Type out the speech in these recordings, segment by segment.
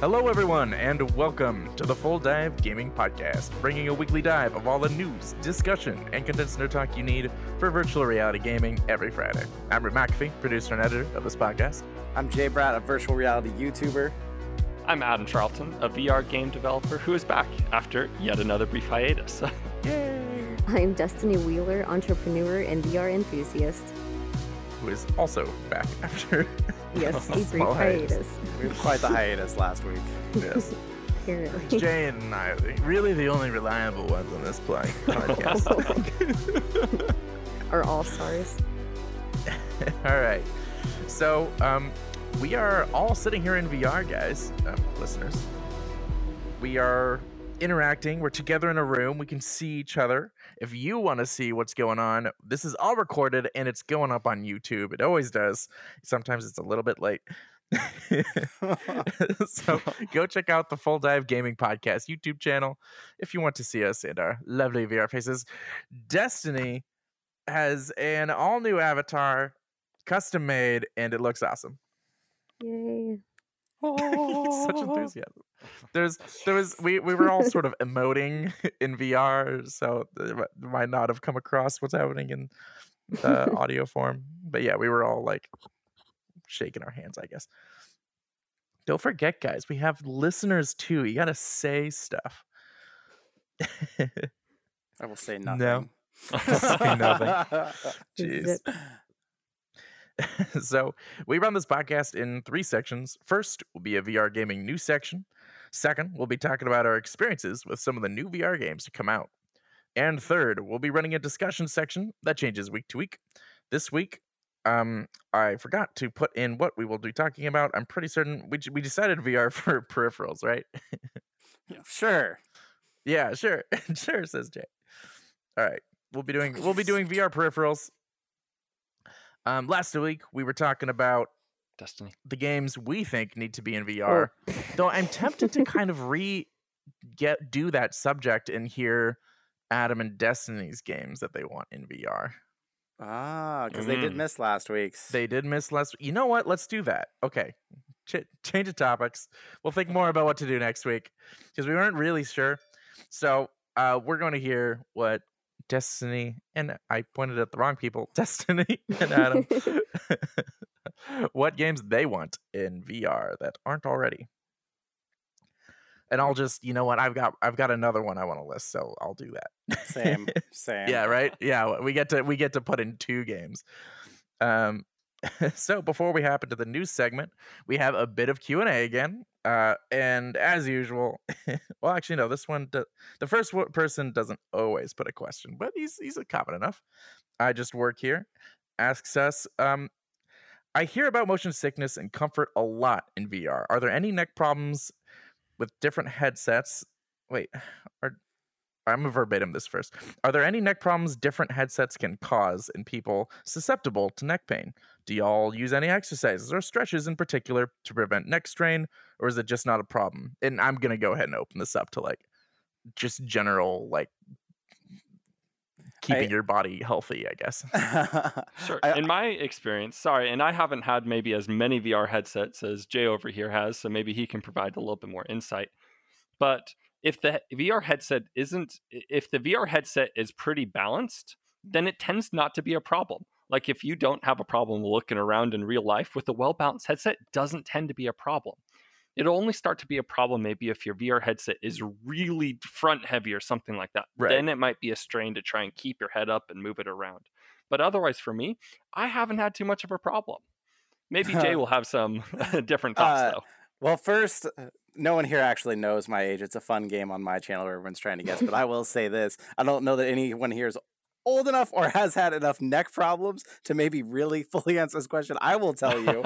Hello, everyone, and welcome to the Full Dive Gaming Podcast, bringing a weekly dive of all the news, discussion, and condensed nerd talk you need for virtual reality gaming every Friday. I'm Rick McAfee, producer and editor of this podcast. I'm Jay Bratt, a virtual reality YouTuber. I'm Adam Charlton, a VR game developer who is back after yet another brief hiatus. Yay! I'm Destiny Wheeler, entrepreneur and VR enthusiast. Who is also back after Yes, a brief hiatus. We had quite the hiatus last week. Yes. Apparently. Jay and I, really the only reliable ones on this play- podcast. Are all stars. all right. So, um, we are all sitting here in VR, guys, um, listeners. We are interacting. We're together in a room. We can see each other. If you want to see what's going on, this is all recorded and it's going up on YouTube. It always does. Sometimes it's a little bit late. so go check out the Full Dive Gaming Podcast YouTube channel if you want to see us and our lovely VR faces. Destiny has an all new avatar, custom made, and it looks awesome. Yay. Such enthusiasm. There's there was we we were all sort of emoting in VR, so it might not have come across what's happening in the audio form. But yeah, we were all like shaking our hands, I guess. Don't forget, guys, we have listeners too. You gotta say stuff. I will say nothing. No. Say nothing. Jeez. So we run this podcast in three sections. First will be a VR gaming news section. Second, we'll be talking about our experiences with some of the new VR games to come out. And third, we'll be running a discussion section that changes week to week. This week, um, I forgot to put in what we will be talking about. I'm pretty certain we we decided VR for peripherals, right? Sure. Yeah, sure, sure, says Jay. All right, we'll be doing we'll be doing VR peripherals. Um, last week we were talking about Destiny. the games we think need to be in VR. Though I'm tempted to kind of re get do that subject and hear Adam and Destiny's games that they want in VR. Ah, because they did Mm. miss last week's. They did miss last. You know what? Let's do that. Okay, Ch- change of topics. We'll think more about what to do next week because we weren't really sure. So uh, we're going to hear what Destiny and I pointed at the wrong people. Destiny and Adam, what games they want in VR that aren't already. And I'll just, you know what? I've got, I've got another one I want to list, so I'll do that. Same. Same. Yeah, right. Yeah, we get to we get to put in two games. Um, so before we hop into the news segment, we have a bit of Q and A again. Uh, and as usual, well, actually, no, this one, do- the first person doesn't always put a question, but he's he's a common enough. I just work here. Asks us, um, I hear about motion sickness and comfort a lot in VR. Are there any neck problems with different headsets? Wait, are I'm a verbatim this first. Are there any neck problems different headsets can cause in people susceptible to neck pain? Do y'all use any exercises or stretches in particular to prevent neck strain, or is it just not a problem? And I'm gonna go ahead and open this up to like just general like keeping I- your body healthy, I guess. Sure. I- In my experience, sorry, and I haven't had maybe as many VR headsets as Jay over here has, so maybe he can provide a little bit more insight. But if the VR headset isn't, if the VR headset is pretty balanced, then it tends not to be a problem. Like if you don't have a problem looking around in real life with a well balanced headset, doesn't tend to be a problem. It'll only start to be a problem maybe if your VR headset is really front heavy or something like that. Right. Then it might be a strain to try and keep your head up and move it around. But otherwise, for me, I haven't had too much of a problem. Maybe Jay will have some different thoughts Uh, though. well, first, uh, no one here actually knows my age. It's a fun game on my channel where everyone's trying to guess. But I will say this I don't know that anyone here is old enough or has had enough neck problems to maybe really fully answer this question. I will tell you.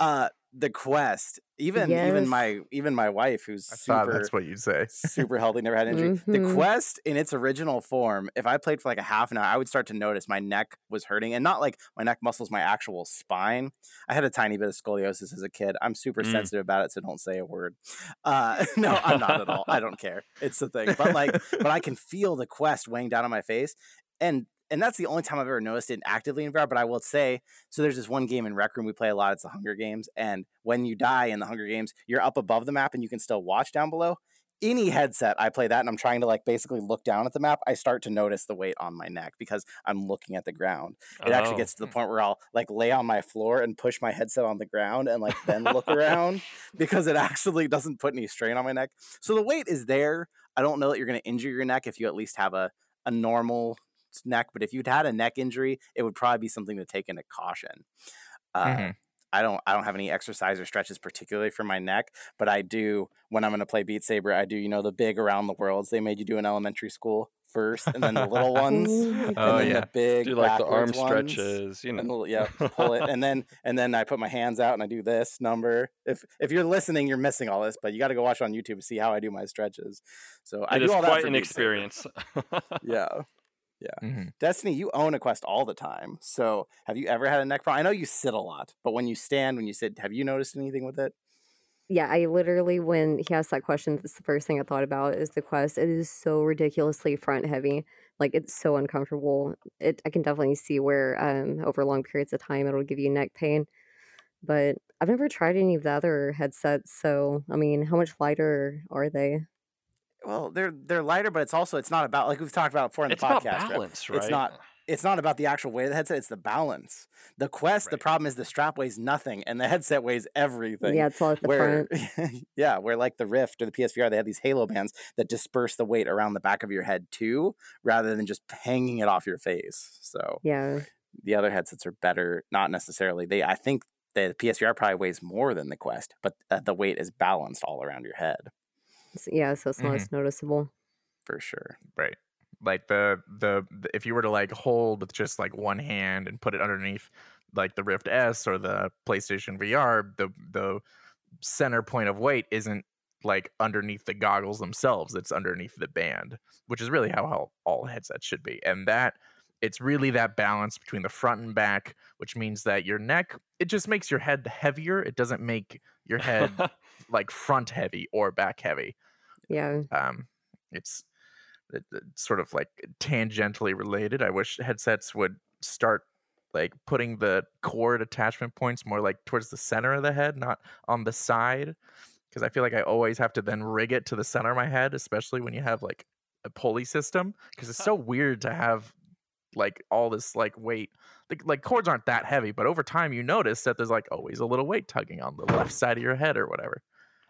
uh the quest even even my even my wife who's I super that's what you'd say. super healthy, never had an injury. The Mhm. quest in its original form, if I played for like a half an hour, I would start to notice my neck was hurting and not like my neck muscles, my actual spine. I had a tiny bit of scoliosis as a kid. I'm super Mm. sensitive about it, so don't say a word. Uh, no, I'm not at all. I don't care. It's the thing. But like, but I can feel the quest weighing down on my face. And and that's the only time I've ever noticed it actively in VR. But I will say, so there's this one game in Rec Room we play a lot. It's the Hunger Games, and when you die in the Hunger Games, you're up above the map and you can still watch down below. Any headset, I play that, and I'm trying to like basically look down at the map. I start to notice the weight on my neck because I'm looking at the ground. It actually Oh. gets to the point where I'll like lay on my floor and push my headset on the ground and like then look around because it actually doesn't put any strain on my neck. So the weight is there. I don't know that you're going to injure your neck if you at least have a a normal neck, but if you'd had a neck injury, it would probably be something to take into caution. Uh, Mhm. I don't I don't have any exercise or stretches particularly for my neck, but I do when I'm going to play Beat Saber. I do you know the big around the worlds they made you do in elementary school first, and then the little ones, and Oh, then yeah. the big Do like the arm ones, stretches, you and know. the- yeah, pull it, and then and then I put my hands out and I do this number. If if you're listening, you're missing all this, but you got to go watch on YouTube to see how I do my stretches. So I do is all that quite for an Beat Saber. experience. Yeah. Mhm. Destiny, you own a Quest all the time. So have you ever had a neck problem? I know you sit a lot, but when you stand, when you sit, have you noticed anything with it? Yeah, I literally, when he asked that question, that's the first thing I thought about is the quest. It is so ridiculously front heavy. Like it's so uncomfortable. It I can definitely see where um over long periods of time it'll give you neck pain. But I've never tried any of the other headsets, so I mean, how much lighter are they? Well, they're they're lighter, but it's also it's not about like we've talked about before in the it's about podcast. Trev, balance, right? It's not it's not about the actual weight of the headset, it's the balance. The Quest, the problem is the strap weighs nothing and the headset weighs everything. Yeah, it's all at the where front. yeah, where like the Rift or the PSVR, they have these halo bands that disperse the weight around the back of your head too, rather than just hanging it off your face. So Yeah. the other headsets are better, not necessarily. They I think the PSVR probably weighs more than the Quest, but uh, the weight is balanced all around your head s- Yeah, so it's not Mhm. as noticeable. for sure. Right. Like the, the the if you were to like hold with just like one hand and put it underneath like the Rift S or the PlayStation VR, the the center point of weight isn't like underneath the goggles themselves. It's underneath the band, which is really how, how all headsets should be. And that it's really that balance between the front and back, which means that your neck it just makes your head heavier. It doesn't make your head like front heavy or back heavy Yeah. um, it's, it- it's sort of like tangentially related. I wish headsets would start like putting the cord attachment points more like towards the center of the head, not on the side. Because I feel like I always have to then rig it to the center of my head, especially when you have like a pulley system. Because it's so weird to have like all this like weight. Like, like cords aren't that heavy, but over time you notice that there's like always a little weight tugging on the left side of your head or whatever.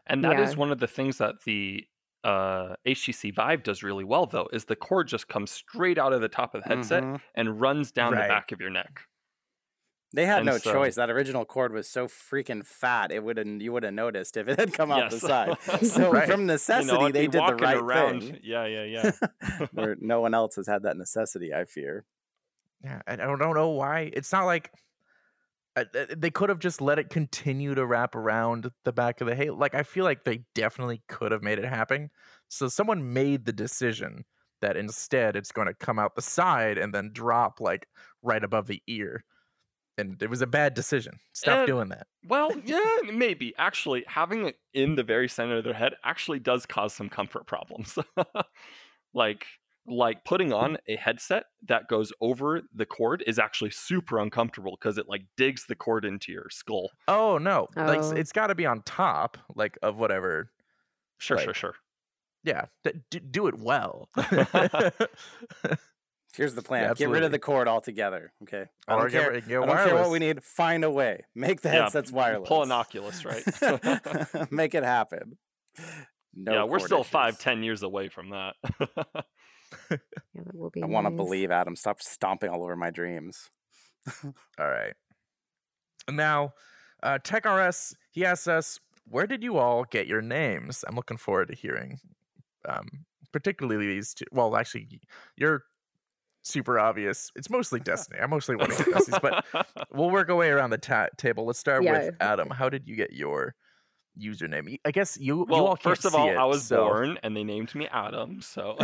And that is Yeah. one of the things that the uh, HTC Vive does really well, though, is the cord just comes straight out of the top of the headset Mhm. and runs down Right. the back of your neck. They had And no so- choice. That original cord was so freaking fat. It wouldn't you would have noticed if it had come out the side. So Right. from You necessity, know, they did the right around. thing. Yeah, yeah, yeah. Where no one else has had that necessity. I fear. Yeah, and I don't know why. It's not like uh, they could have just let it continue to wrap around the back of the halo. Like I feel like they definitely could have made it happen. So someone made the decision that instead it's going to come out the side and then drop like right above the ear. And it was a bad decision. Stop Uh, doing that. Well, yeah, maybe. Actually, having it in the very center of their head actually does cause some comfort problems. like like putting mm-hmm. on a headset that goes over the cord is actually super uncomfortable because it like digs the cord into your skull. Oh no. Like Oh. it's got to be on top like of whatever. Sure, Like- sure, sure. Yeah, d- d- do it well. Here's the plan. Get rid of the cord altogether. Okay. I or don't care. ri- get I don't care what we need. Find a way. Make the Yeah, headsets wireless. Pull an Oculus, right? Make it happen. No yeah, we're still issues. five, ten years away from that. Yeah, that will be I want to believe Adam. Stop stomping all over my dreams. All right. Now, uh, TechRS, he asks us, where did you all get your names? I'm looking forward to hearing, um, particularly these two. Well, actually, you're super obvious. It's mostly Destiny. I'm mostly want to get Destiny's, but we'll work our way around the ta- table. Let's start Yeah, with Adam. How did you get your username? I guess you, you well, all first of all, it, I was so- born and they named me Adam. So,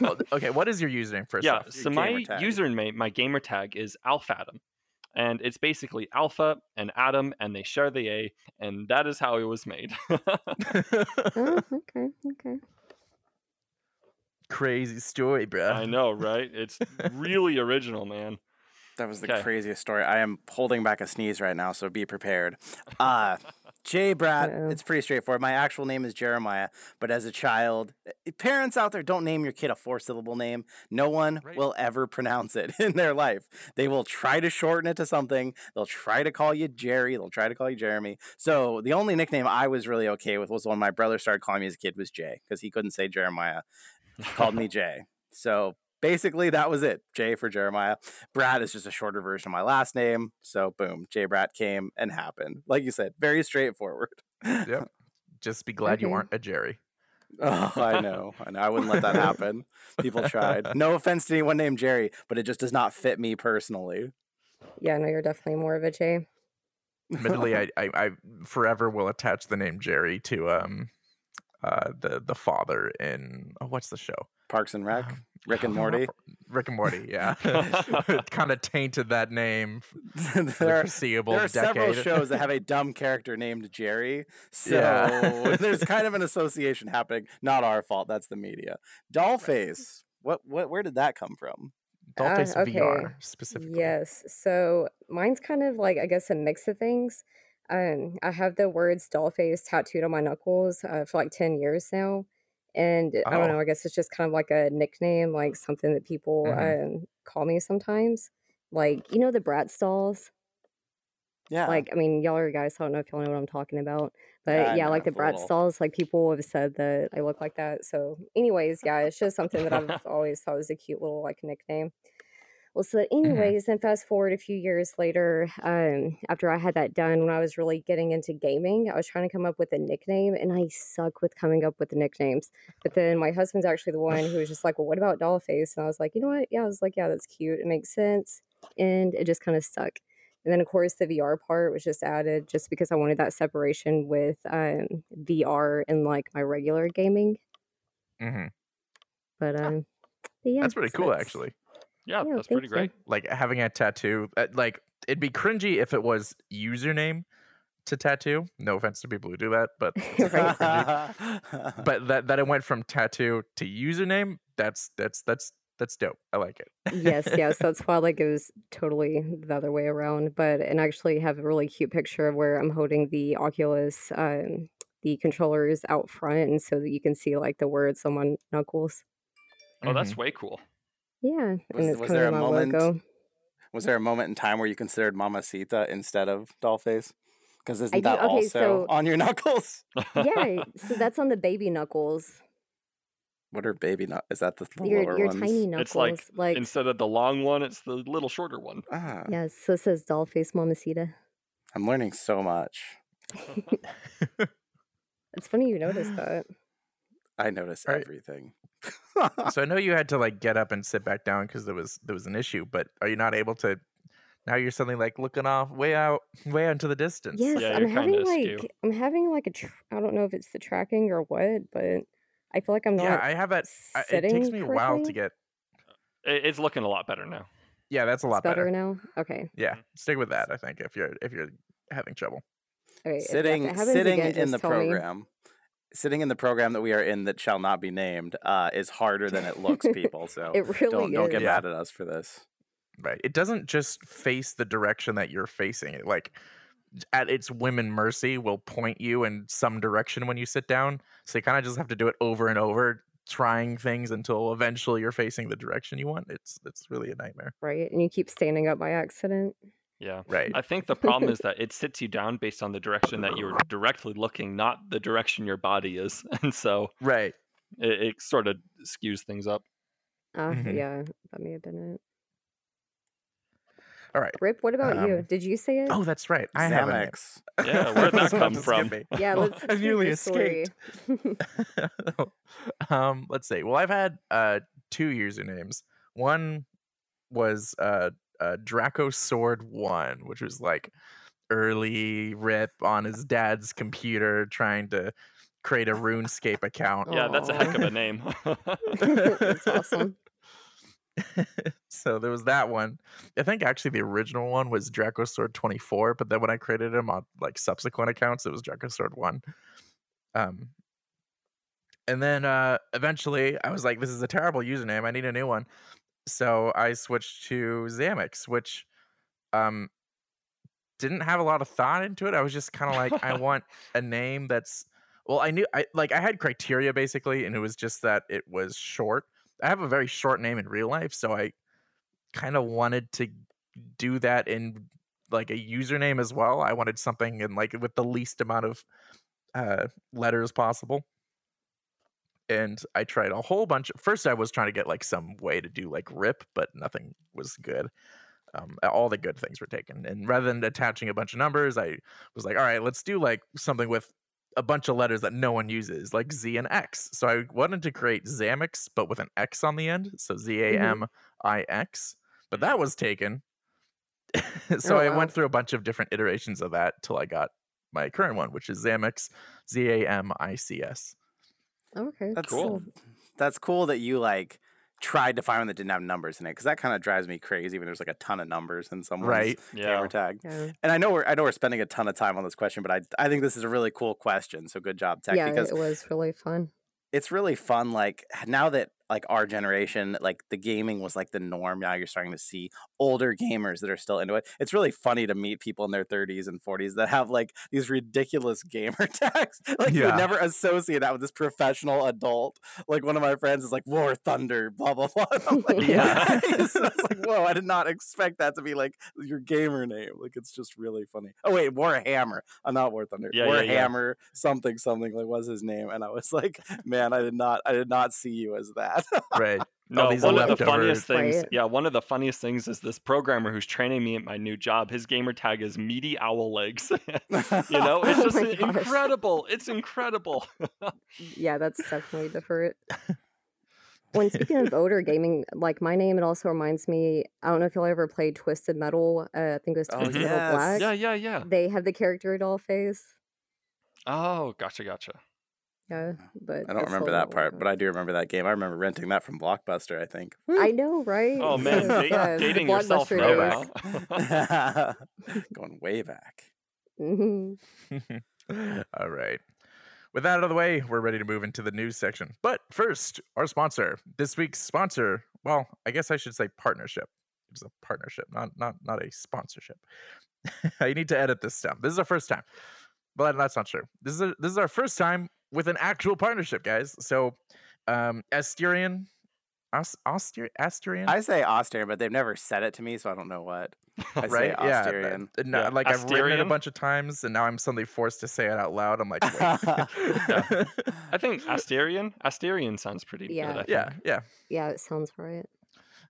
Well, okay, what is your username first yeah. off? So Your my tag. username, my gamer tag is AlphaAdam, and it's basically Alpha and Adam, and they share the A, and that is how it was made. Oh, okay, okay. crazy story, bro. I know, right? It's really original, man. That was the Okay. craziest story. I am holding back a sneeze right now, so be prepared. Uh Jay Brat, Uh-oh. it's pretty straightforward. My actual name is Jeremiah, but as a child, eh, parents out there don't name your kid a four syllable name. No one Right. will ever pronounce it in their life. They will try to shorten it to something. They'll try to call you Jerry. They'll try to call you Jeremy. So the only nickname I was really okay with was when my brother started calling me as a kid was Jay because he couldn't say Jeremiah. He called me Jay. So basically that was it. Jay for Jeremiah. Brad is just a shorter version of my last name. So boom, Jay Brat came and happened. Like you said, very straightforward. Yep. Just be glad you aren't a Jerry. Oh, I know. I know. I wouldn't let that happen. People tried. No offense to anyone named Jerry, but it just does not fit me personally. Yeah, no, you're definitely more of a J. Admittedly, I, I I forever will attach the name Jerry to um uh the the father in oh, what's the show? Parks and Rec, Um, Rick and Morty. Rick and Morty, yeah. kind of tainted that name for the there are, foreseeable there are several shows that have a dumb character named Jerry. So Yeah. there's kind of an association happening. Not our fault. That's the media. Dollface. What what where did that come from? Dollface Ah, okay. VR specifically. Yes. So mine's kind of like I guess a mix of things. Um, I have the words dollface tattooed on my knuckles uh, for like ten years now, and I don't Oh. know. I guess it's just kind of like a nickname, like something that people Mhm. um, call me sometimes. Like you know the Bratz dolls. Yeah. Like I mean, y'all are guys. I don't know if y'all know what I'm talking about, but Yeah, yeah, like the Bratz little. stalls. Like people have said that I look like that. So, anyways, yeah, it's just something that I've always thought was a cute little like nickname. Well, so anyways, then fast forward a few years later, um, after I had that done, when I was really getting into gaming, I was trying to come up with a nickname, and I suck with coming up with the nicknames. But then my husband's actually the one who was just like, "Well, what about Dollface?" And I was like, "You know what? Yeah." I was like, "Yeah, that's cute. It makes sense," and it just kind of stuck. And then, of course, the VR part was just added just because I wanted that separation with um, VR and like my regular gaming. hmm But um, but yeah, That's pretty cool, that's- actually. Yeah, Yeah, that's pretty thank you. great. Like having a tattoo, uh, like it'd be cringy if it was username to tattoo. No offense to people who do that, but but but that that it went from tattoo to username. That's that's that's that's dope. I like it. yes, yes. That's why like it was totally the other way around. But and I actually have a really cute picture of where I'm holding the Oculus, um, the controllers out front, and so that you can see like the words on my knuckles. Oh, that's Mm-hmm. way cool. Yeah, Was- and it's was there a moment- logo. was there a moment in time where you considered Mamacita instead of Dollface? Because isn't do- that okay, also so- on your knuckles? Yeah, so that's on the baby knuckles. What are baby nut? Is that the Your lower your ones? tiny knuckles, It's like, like Instead of the long one, it's the little shorter one. Ah, yeah. So it says dollface mamacita. I'm learning so much. It's funny you noticed that. I notice Right. everything. so I know you had to like get up and sit back down because there was there was an issue, but are you not able to? Now you're suddenly like looking off way out, way out into the distance. Yes, Yeah, I'm having kinda like askew. I'm having like a tr- I don't know if it's the tracking or what, but I feel like I'm not. yeah. I have that. I, it takes me a while to get. It's looking a lot better now. Yeah, that's a It's lot better, better. now. Okay. Yeah, mm-hmm. stick with that. I think if you're if you're having trouble. Okay. if- if it sitting sitting again, in the program. me. Program sitting in the program that we are in that shall not be named uh, is harder than it looks people so It really don't don't get is. mad at us for this Right. It doesn't just face the direction that you're facing. It like at its whim and mercy will point you in some direction when you sit down. So you kind of just have to do it over and over, trying things until eventually you're facing the direction you want. It's it's really a nightmare. Right, and you keep standing up by accident. Yeah. Right. I think the problem is that it sits you down based on the direction that you're directly looking, not the direction your body is. And so Right. it, it sort of skews things up. Uh, Mhm. yeah, that may have been it. All right. Rip, what about you? Um, Did you say it? Oh, that's right. I have a name. Zamix. Yeah, where'd that come just from? skip me. yeah, Well, let's I hear nearly your story. escaped. um, let's see. Well, I've had uh two usernames. One was uh, uh Draco Sword One, which was like early Rip on his dad's computer trying to create a RuneScape account. Yeah, that's a heck of a name. That's awesome. so there was that one. I think actually the original one was Draco Sword 24, but then when I created him on like subsequent accounts, it was Draco Sword 1. Um and then uh, eventually I was like, this is a terrible username. I need a new one. So I switched to Zamix, which um didn't have a lot of thought into it. I was just kind of like, I want a name that's well, I knew I like I had criteria basically, and it was just that it was short. I have a very short name in real life, so I kind of wanted to do that in like a username as well. I wanted something in like with the least amount of uh letters possible. And I tried a whole bunch. First, I was trying to get like some way to do like rip, but nothing was good. Um, all the good things were taken, and rather than attaching a bunch of numbers, I was like, all right, let's do like something with a bunch of letters that no one uses, like Z and X. So I wanted to create Zamix, but with an X on the end. So Z A M I X. But that was taken. so Oh, I went through a bunch of different iterations of that till I got my current one, which is Zamix, Z A M I C S. Okay, That's Cool. That's cool that you like tried to find one that didn't have numbers in it because that kind of drives me crazy when there's like a ton of numbers in someone's Right. Yeah. gamer tag. Yeah, And I know we're I know we're spending a ton of time on this question, but I I think this is a really cool question. So good job, Tech, yeah, because it was really fun. it's really fun. Like now that like our generation, like the gaming was like the norm. Now you're starting to see older gamers that are still into it. It's really funny to meet people in their 30s and 40s that have like these ridiculous gamer tags. Like you Yeah. would never associate that with this professional adult. Like one of my friends is like War Thunder, blah blah blah. Like, Yeah. it's just like whoa, I did not expect that to be like your gamer name. Like it's just really funny. Oh wait, Warhammer. I'm not War Thunder. Yeah, yeah, yeah. Something something like what's his name? And I was like, man, I did not I did not see you as that. Right. No, these one of the funniest things. Right. Yeah, one of the funniest things is this programmer who's training me at my new job. His gamer tag is meaty owl legs. you know, it's Oh just my gosh. incredible. It's incredible. Yeah, that's definitely different. When speaking of older gaming, like my name, it also reminds me. I don't know if y'all ever played Twisted Metal. Uh, I think it was Oh, Twisted yes. Metal Black. yeah, yeah, yeah. They have the character doll face. Oh, gotcha, gotcha. Yeah, but I don't remember that part, but I do remember that game. I remember renting that from Blockbuster, I think. I know, right? Oh man, The- date- the- the dating yourself Blockbuster now, days. Going way back. Mhm. All right. With that out of the way, we're ready to move into the news section. But first, our sponsor. This week's sponsor, well, I guess I should say partnership. It's a partnership, not not not a sponsorship. I need to edit this down. This is our first time. But that's not true. This is a, this is our first time with an actual partnership, guys. So um Asterion As, Auster, Asterion? I say Austerian, but they've never said it to me, so I don't know what. I say right? Yeah. Austerian. uh, no, Yeah, Like I've written it a bunch of times, and now I'm suddenly forced to say it out loud. I'm like, wait. I think Asterion. Asterion sounds pretty Yeah. good. I think. yeah, yeah. Yeah, it sounds right.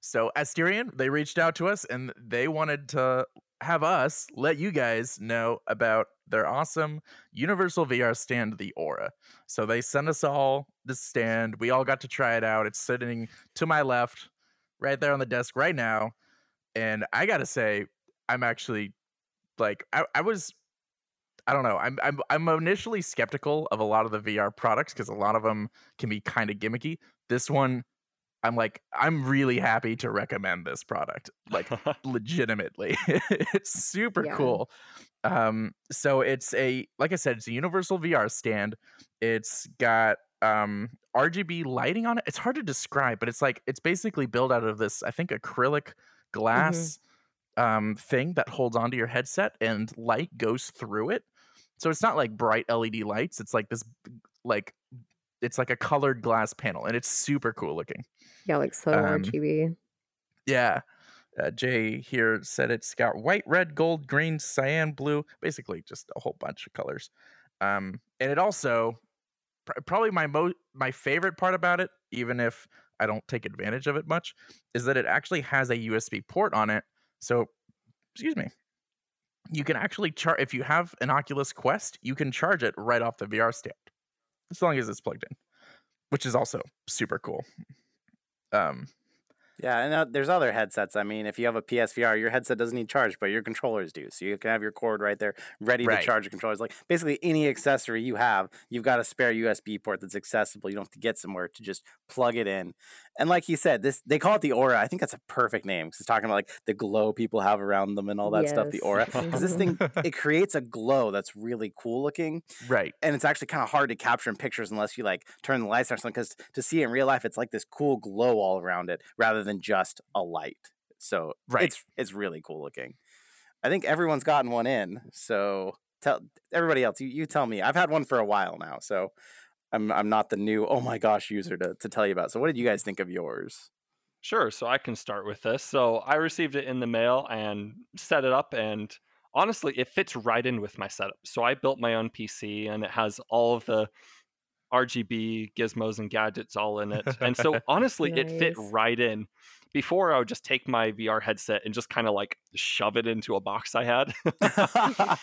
So Asterion, they reached out to us and they wanted to have us let you guys know about their awesome Universal VR stand, the Aura. So they sent us all the stand. We all got to try it out. It's sitting to my left, right there on the desk right now. And I gotta say, I'm actually like I, I was I don't know. I'm I'm I'm initially skeptical of a lot of the VR products because a lot of them can be kind of gimmicky. This one, I'm like, I'm really happy to recommend this product. Like legitimately. it's super Yeah. cool. Um, so it's a like I said, it's a universal VR stand. It's got um RGB lighting on it. It's hard to describe, but it's like it's basically built out of this, I think, acrylic glass um thing that holds onto your headset and light goes through it. So it's not like bright LED lights. It's like this like it's like a colored glass panel and it's super cool looking. Yeah, like so Um, RGB. Yeah. Uh, Jay here said it's got white, red, gold, green, cyan, blue, basically just a whole bunch of colors. Um, and it also pr- probably my mo- my favorite part about it, even if I don't take advantage of it much, is that it actually has a USB port on it. So, excuse me, you can actually charge if you have an Oculus Quest, you can charge it right off the VR stand, as long as it's plugged in, which is also super cool. Um, Yeah, and uh, there's other headsets. I mean, if you have a PSVR, your headset doesn't need charge, but your controllers do. So you can have your cord right there, ready Right. to charge your controllers. Like basically any accessory you have, you've got a spare USB port that's accessible. You don't have to get somewhere to just plug it in. And like he said, this they call it the aura. I think that's a perfect name because it's talking about like the glow people have around them and all that stuff. The aura, because this thing it creates a glow that's really cool looking, Right. and it's actually kind of hard to capture in pictures unless you like turn the lights on or something. Because to see it in real life, it's like this cool glow all around it rather than just a light. So Right. it's it's really cool looking. I think everyone's gotten one in. So tell everybody else. You, you tell me. I've had one for a while now, so I'm I'm not the new oh my gosh user to to tell you about. So what did you guys think of yours? Sure, so I can start with this. So I received it in the mail and set it up, and honestly, it fits right in with my setup. So I built my own PC, and it has all of the RGB gizmos and gadgets all in it. And so honestly, it fit right in. Before, I would just take my VR headset and just kind of like shove it into a box I had,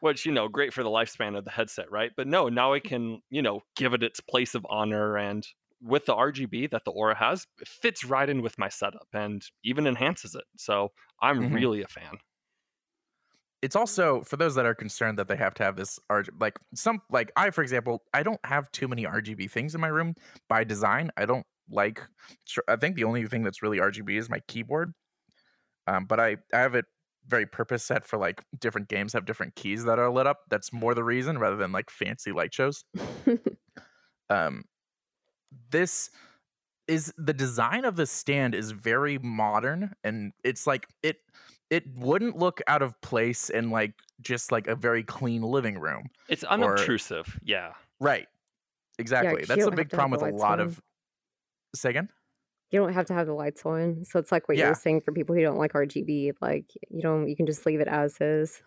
which, you know, great for the lifespan of the headset, right? But no, now I can, you know, give it its place of honor and with the RGB that the Aura has, it fits right in with my setup and even enhances it. So I'm Mhm. really a fan. it's also for those that are concerned that they have to have this RG, like some like I for example I don't have too many RGB things in my room by design. I don't like. I think the only thing that's really RGB is my keyboard. Um, but I I have it very purpose set for like different games have different keys that are lit up. That's more the reason rather than like fancy light shows. um this is the design of the stand is very modern and it's like it it wouldn't look out of place in like just like a very clean living room It's unobtrusive. Yeah. right exactly 'cause that's a big problem with a lot on. of say again you don't have to have the lights on. So it's like what you Yeah. were saying for people who don't like RGB. Like you don't, you can just leave it as is.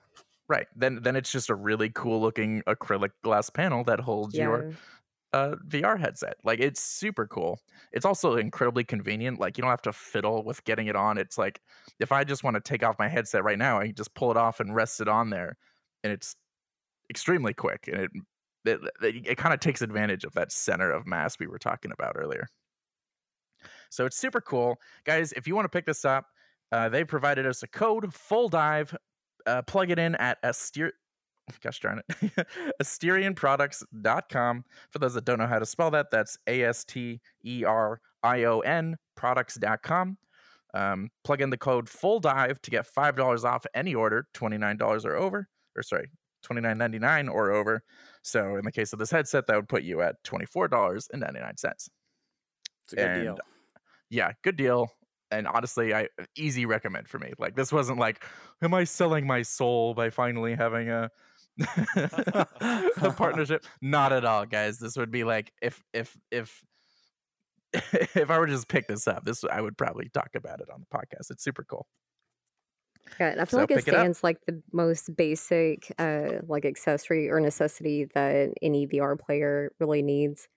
right then then it's just a really cool looking acrylic glass panel that holds your uh, VR headset. Like it's super cool. It's also incredibly convenient. Like you don't have to fiddle with getting it on. It's like if I just want to take off my headset right now, I can just pull it off and rest it on there, and it's extremely quick. And it it, it, it kind of takes advantage of that center of mass we were talking about earlier. So it's super cool, guys. If you want to pick this up, uh, they provided us a code full dive. Uh, plug it in at Aster- gosh darn it, asterionproducts.com. For those that don't know how to spell that, that's A S T E R I O N products.com. Um, plug in the code full dive to get $5 off any order, $29 or over, or sorry, $29.99 or over. So in the case of this headset, that would put you at $24.99. It's a good And deal. Yeah, good deal. And honestly, I easy recommend for me. Like this wasn't like, am I selling my soul by finally having a a partnership? Not at all, guys. This would be like if if if if I were to just pick this up, this I would probably talk about it on the podcast. It's super cool. Yeah, and I feel So like it pick it stands like the most basic, uh, like accessory or necessity that any VR player really needs.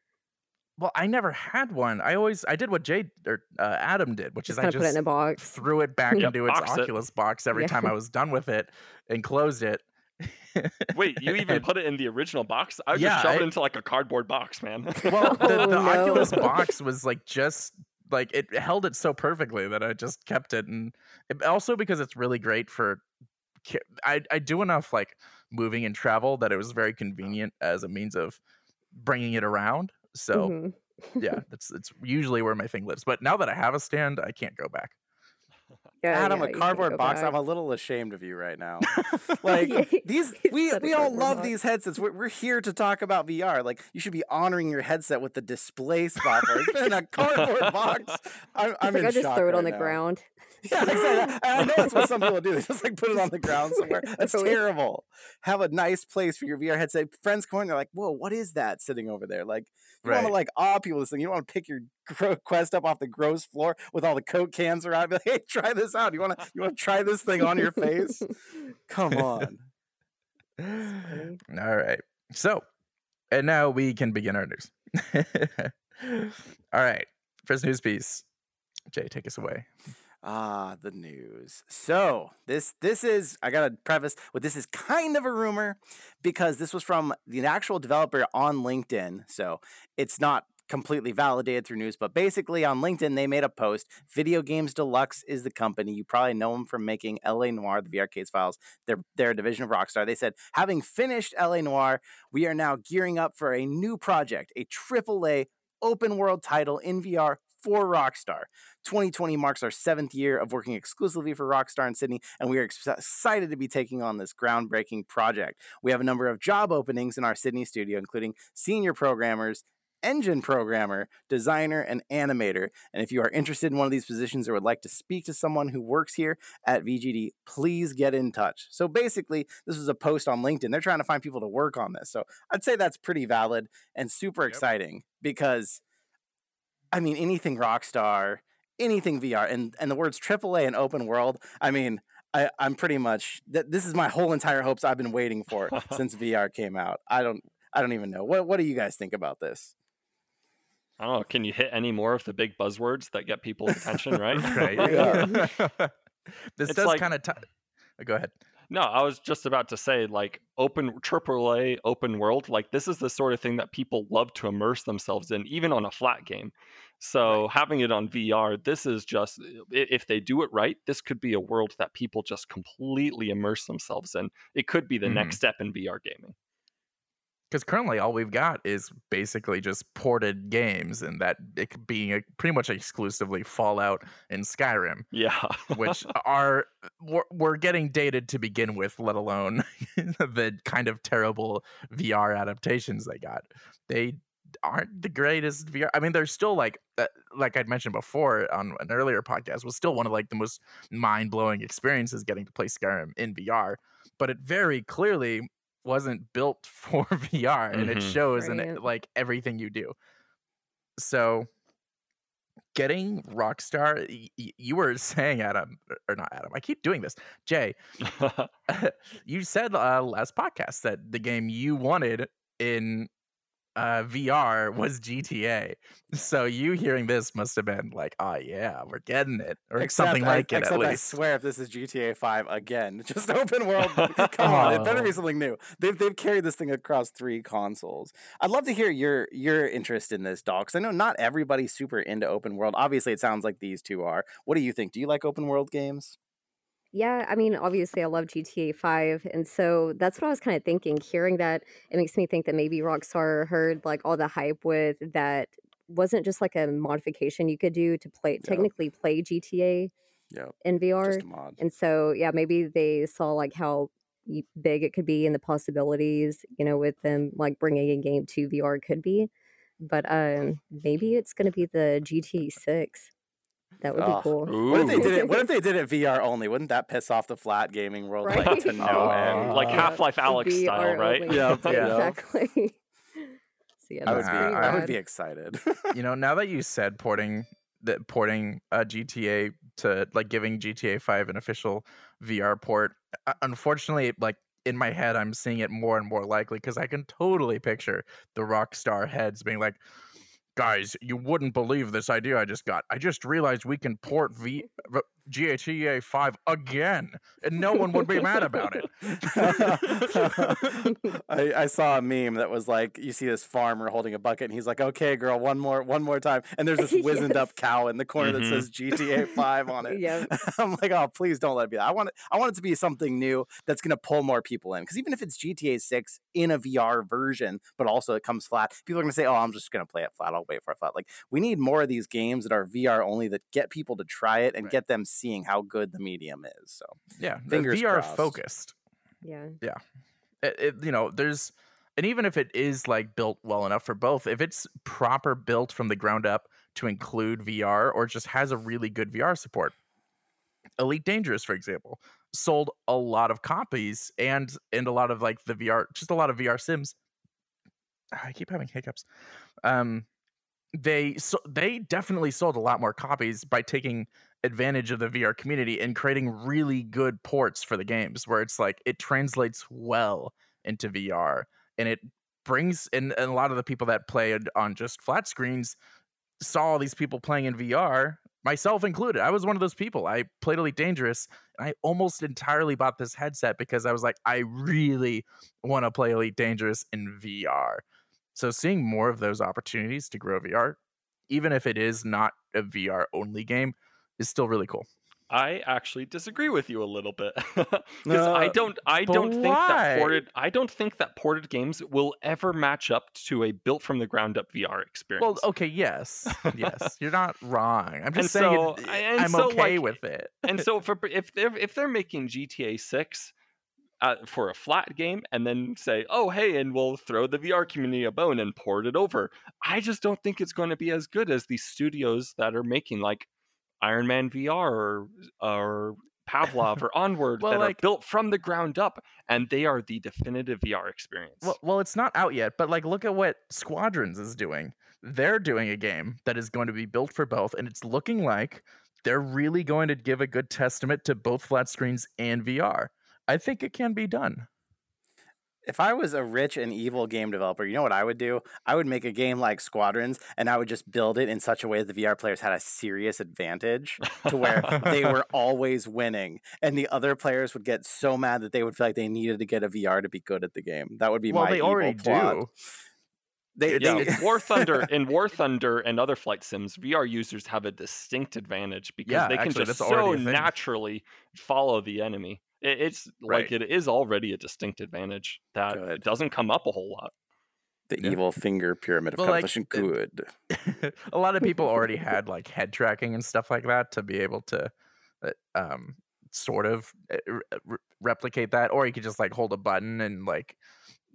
Well, I never had one. I always I did what Jay or uh, Adam did, which Just is I kind of put it just in a box. threw it back Yep, into its box it. Oculus box every Yeah. time I was done with it and closed it. Wait, you even And- put it in the original box? I Yeah, just shove it into like a cardboard box, man. Well, the, Oh, the Oculus box was like just like it held it so perfectly that I just kept it, and it, also because it's really great for. I I do enough like moving and travel that it was very convenient as a means of bringing it around. So Mhm. yeah, that's it's usually where my thing lives. But now that I have a stand, I can't go back. Yeah, Adam, yeah, a cardboard box. back. I'm a little ashamed of you right now. Like Yeah, these, we we all love box. these headsets. We're, we're here to talk about VR. Like you should be honoring your headset with the display software. It's in a cardboard box. I'm, He's I'm like, in I just shock throw it on the now. ground. Yeah, exactly. I know that's what some people do. They just like put it on the ground somewhere. That's terrible. Have a nice place for your VR headset. Friends come in, they're like, "Whoa, what is that sitting over there?" Like you want to like awe people with this thing. You don't want to pick your gro- Quest up off the gross floor with all the Coke cans around. Be like, "Hey, try this out. You want to you want to try this thing on your face?" Come on. All right. So, and now we can begin our news. All right. First news piece. Jay, take us away. Ah, the news. So this this is I gotta preface with this is kind of a rumor because this was from the actual developer on LinkedIn. So it's not completely validated through news, but basically on LinkedIn they made a post. Video Games Deluxe is the company. You probably know them from making LA Noire, the VR Case Files. They're they're a division of Rockstar. They said, having finished LA Noire, we are now gearing up for a new project, a AAA open world title in VR for Rockstar. 2020 marks our seventh year of working exclusively for Rockstar in Sydney, and we are ex- excited to be taking on this groundbreaking project. We have a number of job openings in our Sydney studio, including senior programmers, engine programmer, designer, and animator. And if you are interested in one of these positions or would like to speak to someone who works here at VGD, please get in touch. So basically, this was a post on LinkedIn. They're trying to find people to work on this. So I'd say that's pretty valid and super Yep. exciting because, I mean, anything Rockstar, anything VR, and, and the words AAA and open world, I mean, I, I'm pretty much th- this is my whole entire hopes I've been waiting for since VR came out. I don't I don't even know. What what do you guys think about this? I don't know. Can you hit any more of the big buzzwords that get people's attention, right? right. Yeah. this It's does like- kind of. T- go ahead. No, I was just about to say, like, open AAA, open world, like, this is the sort of thing that people love to immerse themselves in, even on a flat game. So, having it on VR, this is just, if they do it right, this could be a world that people just completely immerse themselves in. It could be the Mhm. next step in VR gaming. Because currently all we've got is basically just ported games and that it being a, pretty much exclusively fallout and skyrim Yeah. which are we're, we're getting dated to begin with let alone the kind of terrible vr adaptations they got they aren't the greatest vr i mean they're still like uh, like i'd mentioned before on an earlier podcast was still one of like the most mind-blowing experiences getting to play skyrim in vr but it very clearly wasn't built for VR and it Mhm. shows in like everything you do. So getting Rockstar y- y- you were saying Adam or not Adam. I keep doing this. Jay, you said uh, last podcast that the game you wanted in uh, VR was GTA. So you hearing this must have been like, oh yeah, we're getting it, or something I- like it except I swear, if this is GTA Five again, just open world. Come on, it better be Oh. something new. They've they've carried this thing across three consoles. I'd love to hear your your interest in this, Doc. Because I know not everybody's super into open world. Obviously, it sounds like these two are. What do you think? Do you like open world games? Yeah, I mean, obviously, I love GTA 5. And so that's what I was kind of thinking. Hearing that, it makes me think that maybe Rockstar heard like all the hype with that wasn't just like a modification you could do to play, Yeah. technically play GTA Yeah, in VR. just a mod. And so, yeah, maybe they saw like how big it could be and the possibilities, you know, with them like bringing a game to VR could be. But um, maybe it's going to be the GTA 6. That would Oh, be cool. What if they did it? What if they did it VR only? Wouldn't that piss off the flat gaming world like to no Oh, end? like Uh, Half-Life Alyx style, VR right? only. Yep, Yeah, yep. exactly. so yeah, I would be. pretty I would be excited. you know, now that you said porting that porting uh, GTA to like giving GTA 5 an official VR port, uh, unfortunately, like in my head, I'm seeing it more and more likely because I can totally picture the Rockstar heads being like, "Guys, you wouldn't believe this idea I just got. I just realized we can port v- v- GTA 5 again, and no one would be mad about it." I, I saw a meme that was like, you see this farmer holding a bucket, and he's like, "Okay, girl, one more, one more time." And there's this wizened up cow in the corner Mhm. that says GTA Five on it. Yeah. I'm like, oh, please don't let it be that. I want it. I want it to be something new that's going to pull more people in. Because even if it's GTA Six in a VR version, but also it comes flat, people are going to say, "Oh, I'm just going to play it flat. I'll wait for it flat." Like we need more of these games that are VR only that get people to try it and Right. get them seeing how good the medium is. So Yeah, Fingers VR crossed. focused. Yeah. it, it- you know there's and even if it is like built well enough for both if it's proper built from the ground up to include vr or just has a really good vr support elite dangerous for example sold a lot of copies and and a lot of like the vr just a lot of vr sims i keep having hiccups um they so they definitely sold a lot more copies by taking advantage of the VR community in creating really good ports for the games where it's like it translates well into VR and it brings and, a lot of the people that played on just flat screens saw all these people playing in VR, myself included. I was one of those people. I played Elite Dangerous and I almost entirely bought this headset because I was like, I really want to play Elite Dangerous in VR. So seeing more of those opportunities to grow VR, even if it is not a VR only game, is still really cool. I actually disagree with you a little bit because I Uh, don't I don't think why? that ported I don't think that ported games will ever match up to a built from the ground up VR experience. Well, okay, yes, yes, you're not wrong. I'm And just saying so- and I'm so, okay like, with it. and so for if they're if they're making GTA six. Uh, for a flat game, and then say, "Oh, hey," and we'll throw the VR community a bone and port it over. I just don't think it's going to be as good as these studios that are making like Iron Man VR or, or Pavlov or Onward Well, that like- are built from the ground up, and they are the definitive VR experience. Well, well, it's not out yet, but like, look at what Squadrons is doing. They're doing a game that is going to be built for both, and it's looking like they're really going to give a good testament to both flat screens and VR. I think it can be done. If I was a rich and evil game developer, you know what I would do? I would make a game like Squadrons and I would just build it in such a way that the VR players had a serious advantage to where they were always winning. And the other players would get so mad that they would feel like they needed to get a VR to be good at the game. That would be my. well, my they already plot. do. They, yeah, they, War Thunder in War Thunder and other flight sims, VR users have a distinct advantage because Yeah, they can actually, just so already a thing. naturally follow the enemy. It, it's like Right. it is already a distinct advantage that Good. doesn't come up a whole lot. the Yeah. evil finger pyramid of Well, like, competition. it- Good. a lot of people already had like head tracking and stuff like that to be able to uh, um sort of uh, re- re- replicate that or you could just like hold a button and like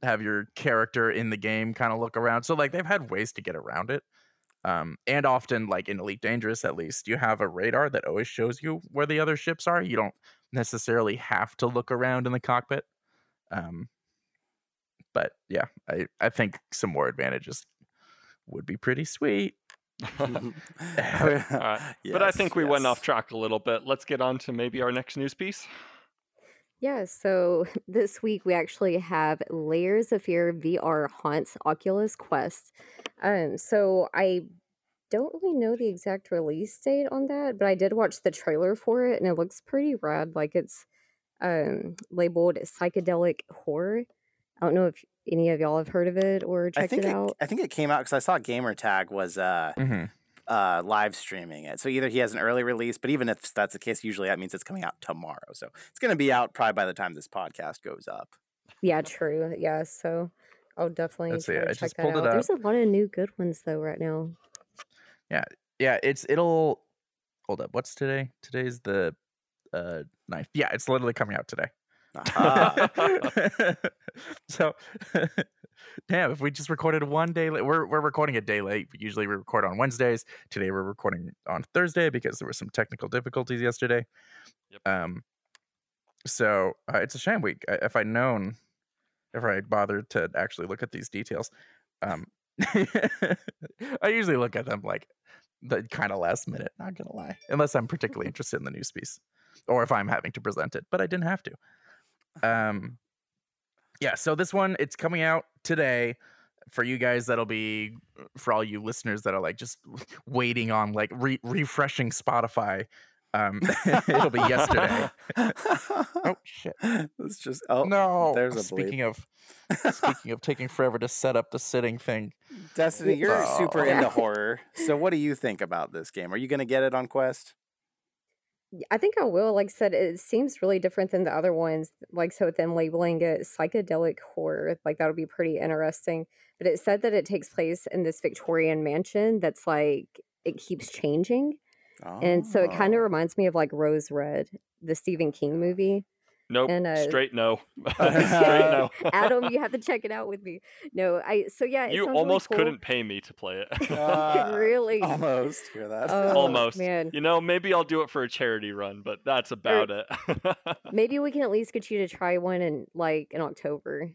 have your character in the game kind of look around so like they've had ways to get around it um and often like in elite dangerous at least you have a radar that always shows you where the other ships are you don't necessarily have to look around in the cockpit um but yeah i i think some more advantages would be pretty sweet Alright, but I think we went off track a little bit. Let's get on to maybe our next news piece. Yeah, so this week we actually have Layers of Fear VR haunts Oculus Quest. Um, so I don't really know the exact release date on that, but I did watch the trailer for it and it looks pretty rad. Like it's um labeled psychedelic horror. I don't know if any of y'all have heard of it or I checked think it it, out. I think it came out because I saw Gamertag was uh, hmm uh, live streaming it. So either he has an early release, but even if that's the case, usually that means it's coming out tomorrow. So it's going to be out probably by the time this podcast goes up. Yeah, true. Yeah, so I'll definitely Let's see, I check just that pulled it out. There's a lot of new good ones though right now. Yeah Yeah. it's it'll hold up what's today today's the uh ninth yeah it's literally coming out today Aha. so damn if we just recorded one day late we're, we're recording a day late usually we record on wednesdays today we're recording on thursday because there were some technical difficulties yesterday Yep. um so uh, it's a shame we if i'd known if i bothered to actually look at these details um i usually look at them like the kind of last minute not gonna lie unless i'm particularly interested in the news piece or if i'm having to present it but i didn't have to. Um yeah so this one it's coming out today. For you guys that'll be for all you listeners that are like just waiting on like re- refreshing spotify um it'll be yesterday oh shit it's just oh no there's a bleep. speaking of speaking of taking forever to set up the sitting thing Destiny, you're super Oh. into horror. So what do you think about this game? Are you going to get it on Quest? I think I will. Like I said, it seems really different than the other ones. Like, so with them labeling it psychedelic horror, like that'll be pretty interesting. But it said that it takes place in this Victorian mansion that's like, it keeps changing. And so it kind of Oh. reminds me of like Rose Red, the Stephen King movie. Nope, And, uh, straight no. straight no. Adam, you have to check it out with me. No, I, so yeah, it you sounds really almost cool. couldn't pay me to play it. Uh, really? Almost. Hear that? Oh, almost. man. You know, maybe I'll do it for a charity run, but that's about it. Maybe we can at least get you to try one in like in October.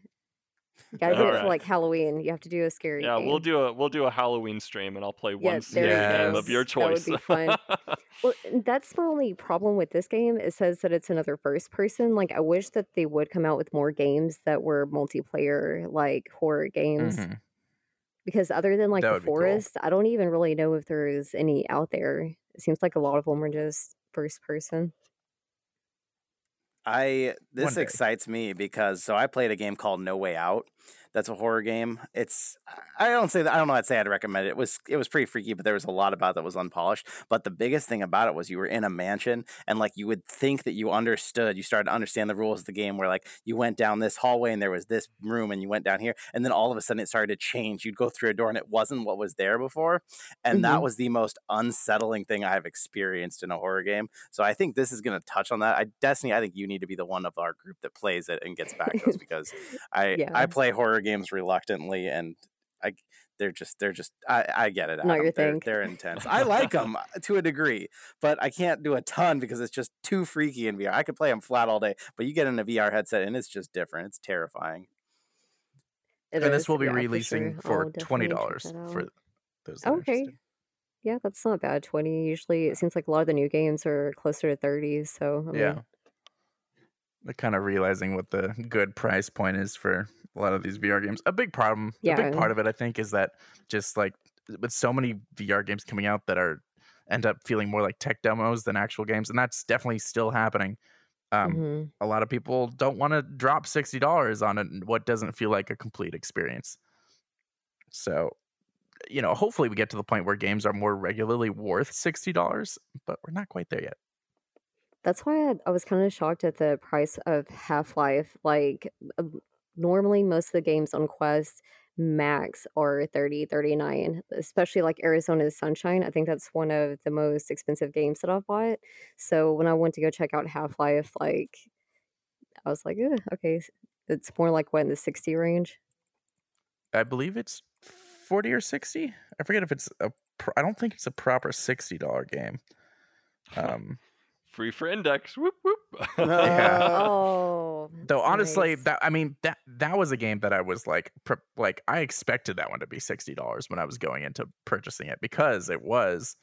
You gotta get it Alright. for like Halloween. You have to do a scary. yeah, we'll do a we'll do a Halloween stream, and I'll play one scary game of your choice. That would be fun. Well, that's the only problem with this game. It says that it's another first person. Like, I wish that they would come out with more games that were multiplayer, like horror games. Mhm. Because other than like That the be cool. forest, I don't even really know if there's any out there. It seems like a lot of them are just first person. I this excites me because so I played a game called No Way Out, that's a horror game. It's I don't say that I don't know I'd say I'd recommend it. It was it was pretty freaky, but there was a lot about that was unpolished. But the biggest thing about it was you were in a mansion and like you would think that you understood. You started to understand the rules of the game where like you went down this hallway and there was this room and you went down here and then all of a sudden it started to change. You'd go through a door and it wasn't what was there before. And mm-hmm. that was the most unsettling thing I have experienced in a horror game. So I think this is going to touch on that. I Destiny, I think you need to be the one of our group that plays it and gets back to us because I yeah. I play horror games reluctantly, and I they're just they're just I, I get it. Not your they're, thing. They're intense. I like them uh, to a degree, but I can't do a ton because it's just too freaky in VR. I could play them flat all day, but you get in a VR headset and it's just different. It's terrifying. It and is, this will be yeah, releasing for, sure. for twenty dollars for those. okay. Yeah, that's not bad. Twenty. Usually, it seems like a lot of the new games are closer to thirty. So I yeah, kind of realizing what the good price point is for a lot of these VR games. A big problem, yeah. a big part of it, I think, is that just like with so many VR games coming out that are end up feeling more like tech demos than actual games, and that's definitely still happening. Um, mm-hmm. A lot of people don't want to drop sixty dollars on what doesn't feel like a complete experience. So, you know, hopefully we get to the point where games are more regularly worth sixty dollars, but we're not quite there yet. That's why I, I was kind of shocked at the price of Half Life. Like, normally most of the games on Quest max are 30 39 especially like arizona sunshine i think that's one of the most expensive games that i've bought. So when i went to go check out half-life like i was like okay it's more like what in the 60 range? I believe it's 40 or 60 i forget if it's a i don't think it's a proper $60 game. Um free for index. Whoop whoop. yeah. Oh. Though honestly, nice. that I mean that that was a game that I was like pre- like I expected that one to be sixty dollars when I was going into purchasing it because it was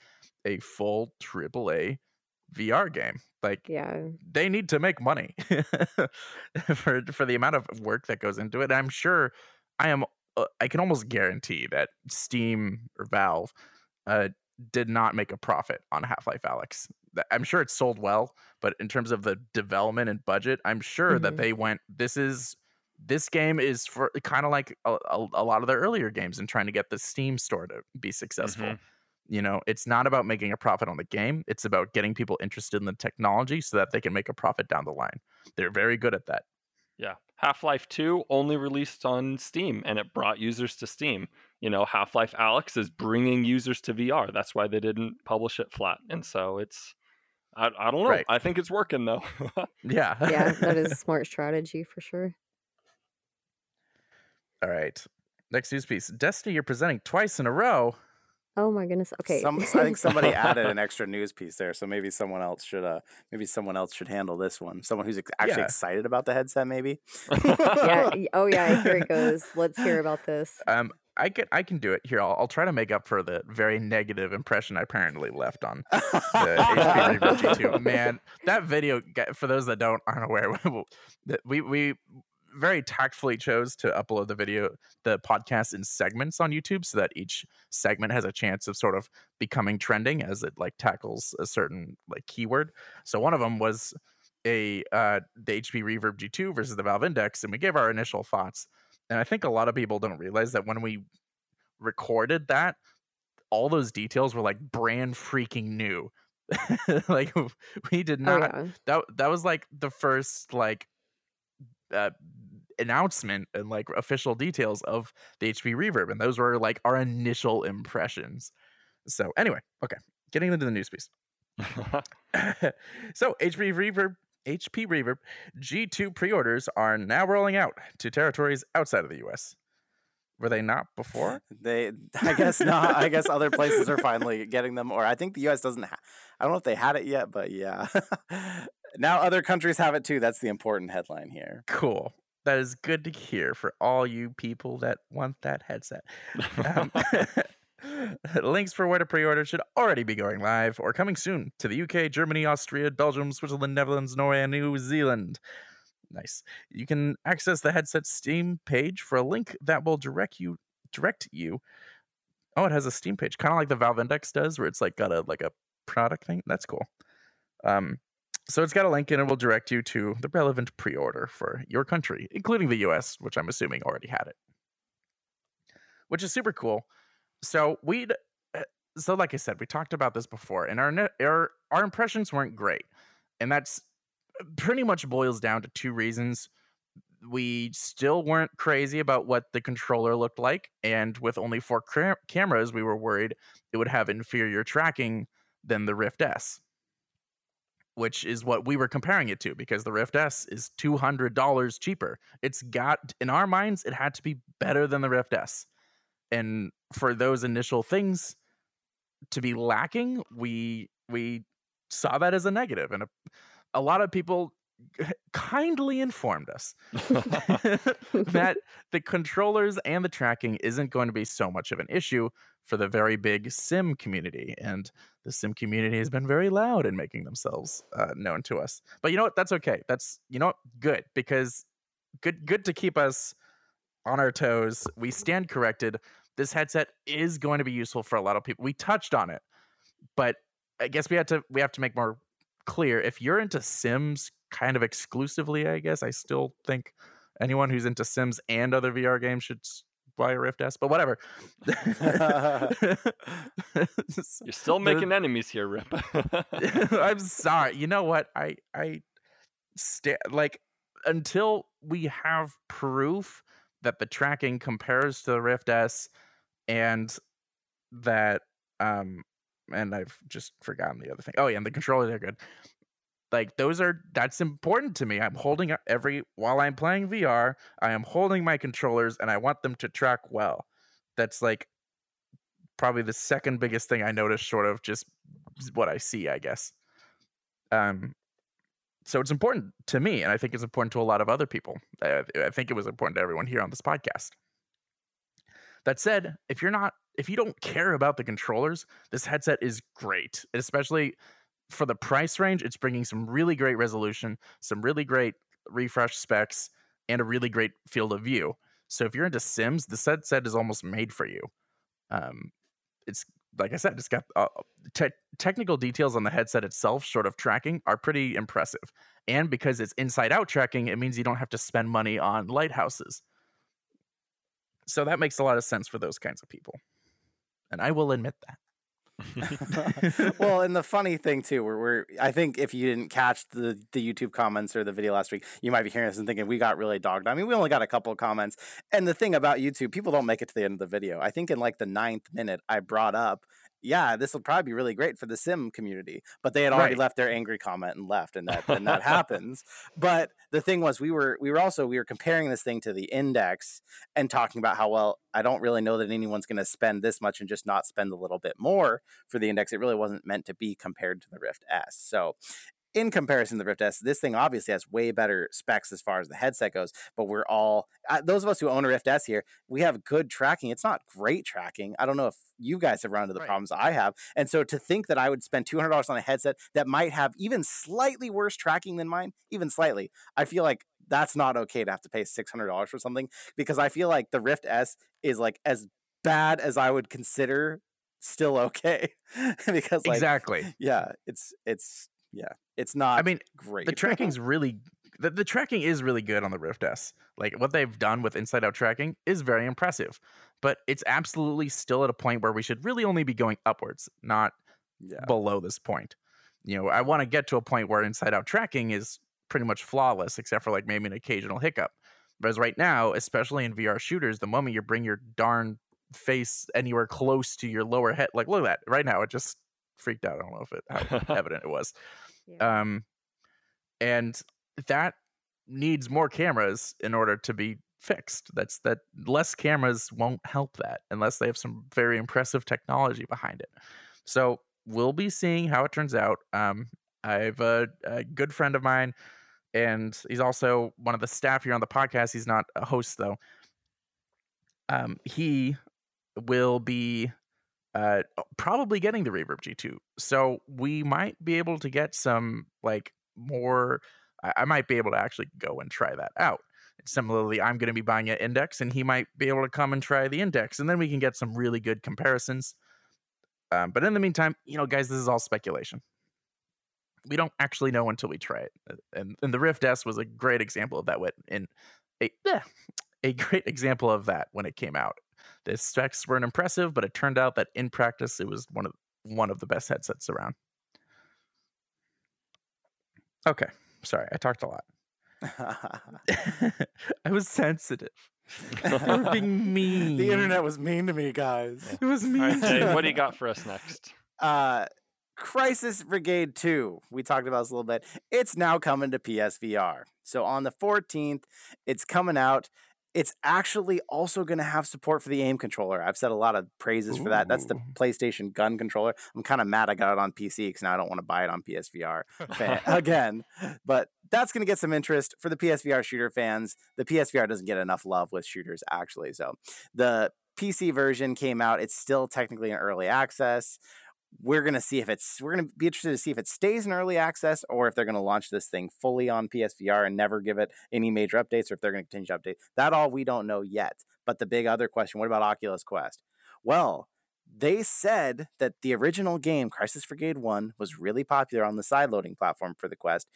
a full AAA VR game. Like, yeah, they need to make money for for the amount of work that goes into it. I'm sure I am. Uh, I can almost guarantee that Steam or Valve uh, did not make a profit on Half Life Alyx. I'm sure it sold well, but in terms of the development and budget, I'm sure mm-hmm. that they went. This is this game is for kind of like a, a, a, lot of their earlier games and trying to get the Steam store to be successful. Mm-hmm. You know, it's not about making a profit on the game; it's about getting people interested in the technology so that they can make a profit down the line. They're very good at that. Yeah, Half Life Two only released on Steam, and it brought users to Steam you know, Half Life Alyx is bringing users to VR. That's why they didn't publish it flat. And so it's, I, I don't know. Right. I think it's working though. yeah. yeah, that is a smart strategy for sure. All right. Next news piece Destiny, you're presenting twice in a row. Oh my goodness. Okay. Some, I think somebody added an extra news piece there, so maybe someone else should uh maybe someone else should handle this one. Someone who's actually yeah. excited about the headset maybe. yeah. Oh yeah, here it goes. Let's hear about this. Um I can I can do it here. I'll, I'll try to make up for the very negative impression I apparently left on the HP Reverb G2. Man, that video for those that don't aren't aware, we we very tactfully chose to upload the video, the podcast in segments on YouTube, so that each segment has a chance of sort of becoming trending as it like tackles a certain like keyword. So one of them was a uh, the HP Reverb G2 versus the Valve Index, and we gave our initial thoughts and I think a lot of people don't realize that when we recorded that, all those details were like brand freaking new. like we did oh, not oh, yeah. that that was like the first like uh, announcement and like official details of the HP Reverb, and those were like our initial impressions. So anyway, okay, getting into the news piece. so HP Reverb HP Reverb G2 pre orders are now rolling out to territories outside of the US. Were they not before? They, I guess not. I guess other places are finally getting them, or I think the U.S. doesn't. Ha- I don't know if they had it yet, but yeah. now other countries have it too. That's the important headline here. Cool. That is good to hear for all you people that want that headset. Um, Links for where to pre order should already be going live or coming soon to the UK, Germany, Austria, Belgium, Switzerland, Netherlands, Norway, and New Zealand. Nice. You can access the headset Steam page for a link that will direct you direct you. Oh, it has a Steam page, kind of like the Valve Index does, where it's like got a like a product thing. That's cool. Um, so it's got a link and it will direct you to the relevant pre-order for your country, including the US, which I'm assuming already had it. Which is super cool. So we uh, so like I said, we talked about this before and our our our impressions weren't great. And that's uh, pretty much boils down to two reasons. We still weren't crazy about what the controller looked like and with only four cam- cameras, we were worried it would have inferior tracking than the Rift S which is what we were comparing it to because the Rift S is $200 cheaper. It's got, in our minds, it had to be better than the Rift S. And for those initial things to be lacking, we we saw that as a negative and a, a lot of people kindly informed us that the controllers and the tracking isn't going to be so much of an issue for the very big sim community and the sim community has been very loud in making themselves uh, known to us. But you know what? That's okay. That's you know what? Good because good good to keep us on our toes. We stand corrected this headset is going to be useful for a lot of people we touched on it but i guess we had to we have to make more clear if you're into sims kind of exclusively i guess i still think anyone who's into sims and other vr games should buy a rift s but whatever You're still making enemies here, Rip. i'm sorry you know what i i sta- like until we have proof that the tracking compares to the rift s and that um and I've just forgotten the other thing. Oh yeah, and the controllers are good. Like those are that's important to me. I'm holding every while I'm playing VR, I am holding my controllers and I want them to track well. That's like probably the second biggest thing I notice short of just what I see, I guess. Um so it's important to me and I think it's important to a lot of other people. I, I think it was important to everyone here on this podcast. That said, if you're not if you don't care about the controllers, this headset is great, especially for the price range. It's bringing some really great resolution, some really great refresh specs, and a really great field of view. So if you're into Sims, the headset is almost made for you. Um, it's like I said, it's got uh, te- technical details on the headset itself, short of tracking, are pretty impressive. And because it's inside out tracking, it means you don't have to spend money on lighthouses. So that makes a lot of sense for those kinds of people and I will admit that. well, and the funny thing too, we're, we're I think if you didn't catch the the YouTube comments or the video last week, you might be hearing this and thinking we got really dogged. I mean, we only got a couple of comments. And the thing about YouTube, people don't make it to the end of the video. I think in like the ninth minute, I brought up yeah, this will probably be really great for the sim community. But they had already right. left their angry comment and left, and that and that happens. But the thing was, we were we were also we were comparing this thing to the index and talking about how well I don't really know that anyone's going to spend this much and just not spend a little bit more for the index. It really wasn't meant to be compared to the Rift S. So in comparison to the Rift S, this thing obviously has way better specs as far as the headset goes. But we're all uh, those of us who own a Rift S here, we have good tracking. It's not great tracking. I don't know if you guys have run into the right. problems I have. And so to think that I would spend two hundred dollars on a headset that might have even slightly worse tracking than mine, even slightly, I feel like that's not okay to have to pay six hundred dollars for something because I feel like the Rift S is like as bad as I would consider still okay because like, exactly yeah it's it's yeah, it's not. I mean, great. The tracking's really the, the tracking is really good on the Rift S. Like what they've done with inside out tracking is very impressive, but it's absolutely still at a point where we should really only be going upwards, not yeah. below this point. You know, I want to get to a point where inside out tracking is pretty much flawless, except for like maybe an occasional hiccup. Whereas right now, especially in VR shooters, the moment you bring your darn face anywhere close to your lower head, like look at that right now, it just freaked out. I don't know if it how evident it was. Yeah. Um, and that needs more cameras in order to be fixed. That's that less cameras won't help that unless they have some very impressive technology behind it. So we'll be seeing how it turns out. Um, I have a, a good friend of mine, and he's also one of the staff here on the podcast. He's not a host though. Um, he will be uh, probably getting the Reverb G2. So we might be able to get some like more. I, I might be able to actually go and try that out. Similarly, I'm going to be buying an index, and he might be able to come and try the index, and then we can get some really good comparisons. Um, but in the meantime, you know, guys, this is all speculation. we don't actually know until we try it. Uh, And and the Rift S was a great example of that. What in a eh, a great example of that when it came out. The specs weren't impressive, but it turned out that in practice it was one of one of the best headsets around. Okay, sorry, I talked a lot. I was sensitive. You were being mean. the internet was mean to me, guys. It was mean. right, Jay, me. what do you got for us next? Uh, Crisis VRigade 2. We talked about this a little bit. It's now coming to PSVR. So on the 14th, it's coming out. It's actually also going to have support for the aim controller. I've said a lot of praises for that. That's the PlayStation gun controller. I'm kind of mad I got it on PC because now I don't want to buy it on PSVR again. But that's going to get some interest for the PSVR shooter fans. The PSVR doesn't get enough love with shooters, actually. So the PC version came out. It's still technically in early access. We're gonna see if it's. We're gonna be interested to see if it stays in early access or if they're gonna launch this thing fully on PSVR and never give it any major updates, or if they're gonna continue to update. That all we don't know yet. But the big other question: What about Oculus Quest? Well, they said that the original game, Crisis VRigade One, was really popular on the side loading platform for the Quest,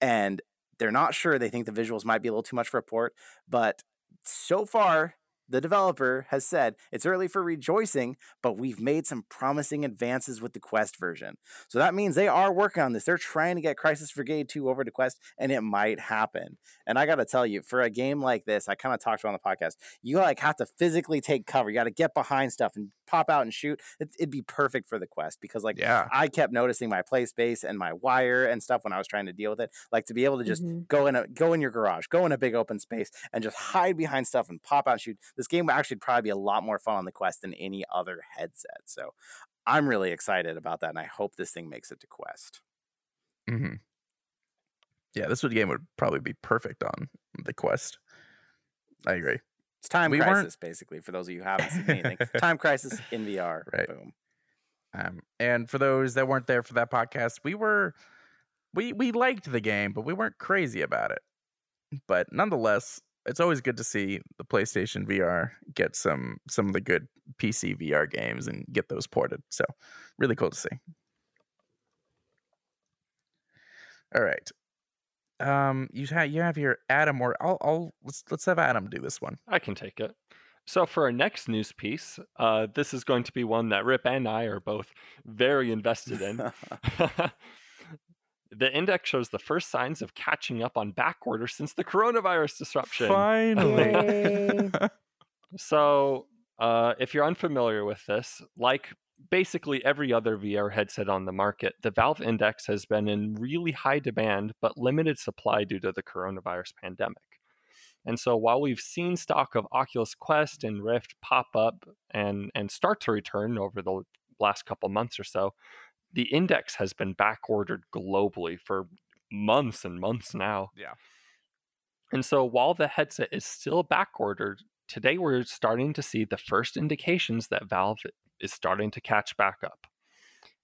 and they're not sure. They think the visuals might be a little too much for a port, but so far the developer has said it's early for rejoicing, but we've made some promising advances with the Quest version. So that means they are working on this. They're trying to get Crisis VRigade 2 over to Quest, and it might happen. And I got to tell you, for a game like this, I kind of talked about on the podcast, you like have to physically take cover. You got to get behind stuff and pop out and shoot. It, it'd be perfect for the Quest because, like, yeah. I kept noticing my play space and my wire and stuff when I was trying to deal with it. Like to be able to just Mhm. go in a go in your garage, go in a big open space, and just hide behind stuff and pop out and shoot. This game would actually probably be a lot more fun on the Quest than any other headset. So I'm really excited about that, and I hope this thing makes it to Quest. hmm Yeah, this would game would probably be perfect on the Quest. I agree. It's Time We weren't- Crisis, basically, for those of you who haven't seen anything. Time Crisis in VR. Right. Boom. Um, and for those that weren't there for that podcast, we were we we liked the game, but we weren't crazy about it. But nonetheless, it's always good to see the PlayStation VR get some some of the good PC VR games and get those ported. So really cool to see. All right. Um, you have you have your Adam or I'll I'll let's let's have Adam do this one. I can take it. So for our next news piece, uh, this is going to be one that Rip and I are both very invested in. the index shows the first signs of catching up on back order since the coronavirus disruption. Finally. So, uh, if you're unfamiliar with this, like basically every other VR headset on the market, the Valve Index has been in really high demand but limited supply due to the coronavirus pandemic. And so, while we've seen stock of Oculus Quest and Rift pop up and, and start to return over the last couple months or so, the index has been back ordered globally for months and months now. Yeah. And so while the headset is still back ordered, today we're starting to see the first indications that Valve is starting to catch back up.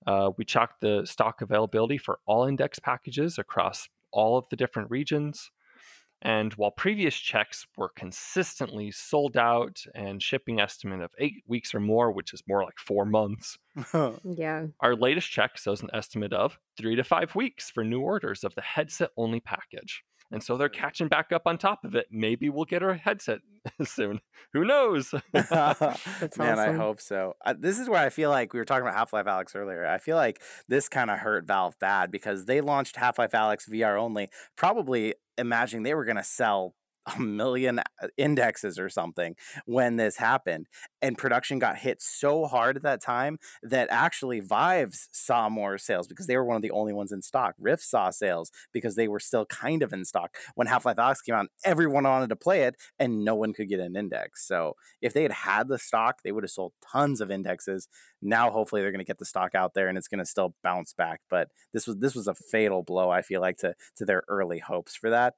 Uh, we checked the stock availability for all index packages across all of the different regions. And while previous checks were consistently sold out and shipping estimate of eight weeks or more, which is more like four months, Yeah. our latest check shows an estimate of three to five weeks for new orders of the headset only package. And so they're catching back up on top of it. Maybe we'll get our headset soon. Who knows? That's Man, I hope so. Uh, this is where I feel like we were talking about Half Life Alyx earlier. I feel like this kind of hurt Valve bad because they launched Half Life Alyx VR only, probably imagining they were going to sell a million uh, indexes or something when this happened. And production got hit so hard at that time that actually Vives saw more sales because they were one of the only ones in stock. Rift saw sales because they were still kind of in stock. When Half Life Alyx came out, everyone wanted to play it and no one could get an index. So if they had had the stock, they would have sold tons of indexes. Now, hopefully, they're going to get the stock out there and it's going to still bounce back. But this was this was a fatal blow. I feel like to to their early hopes for that.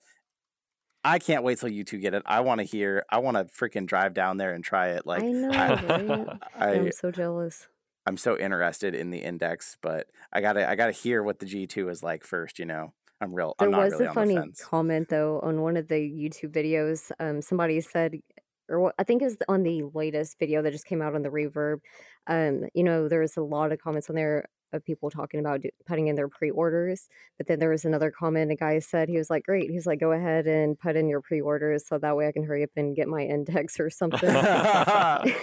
I can't wait till you two get it. I want to hear. I want to freaking drive down there and try it. Like I know, I, right? I I'm so jealous. I'm so interested in the index, but I gotta I gotta hear what the G2 is like first. You know, I'm real. There I'm not was really a on funny comment though on one of the YouTube videos. Um, somebody said, or I think it was on the latest video that just came out on the Reverb. Um, you know, there was a lot of comments on there of people talking about do, putting in their pre-orders. But then there was another comment. A guy said he was like, "Great." He's like, "Go ahead and put in your pre-orders so that way I can hurry up and get my index or something."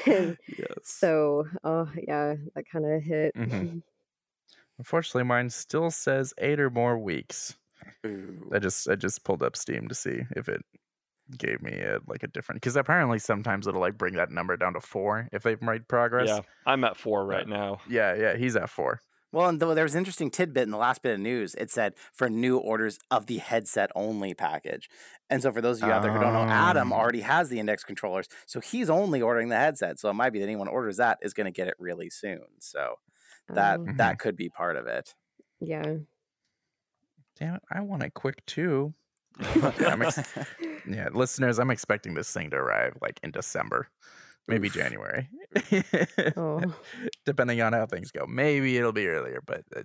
Yes. so, oh yeah, that kind of hit. Mhm. Unfortunately, mine still says eight or more weeks. Ooh. I just I just pulled up Steam to see if it gave me a like a different because apparently sometimes it'll like bring that number down to four if they've made progress. Yeah, I'm at four right now. yeah, yeah. He's at four. Well, and though there was an interesting tidbit in the last bit of news. It said for new orders of the headset only package. And so for those of you out there who don't know, Adam Oh. already has the index controllers. So he's only ordering the headset. So it might be that anyone orders that is going to get it really soon. So that Oh, that mm-hmm. could be part of it. yeah. Damn it! I want it quick too. Yeah, I'm ex- yeah, listeners, I'm expecting this thing to arrive like in December, maybe Oof. January, Oh. depending on how things go. Maybe it'll be earlier, but uh,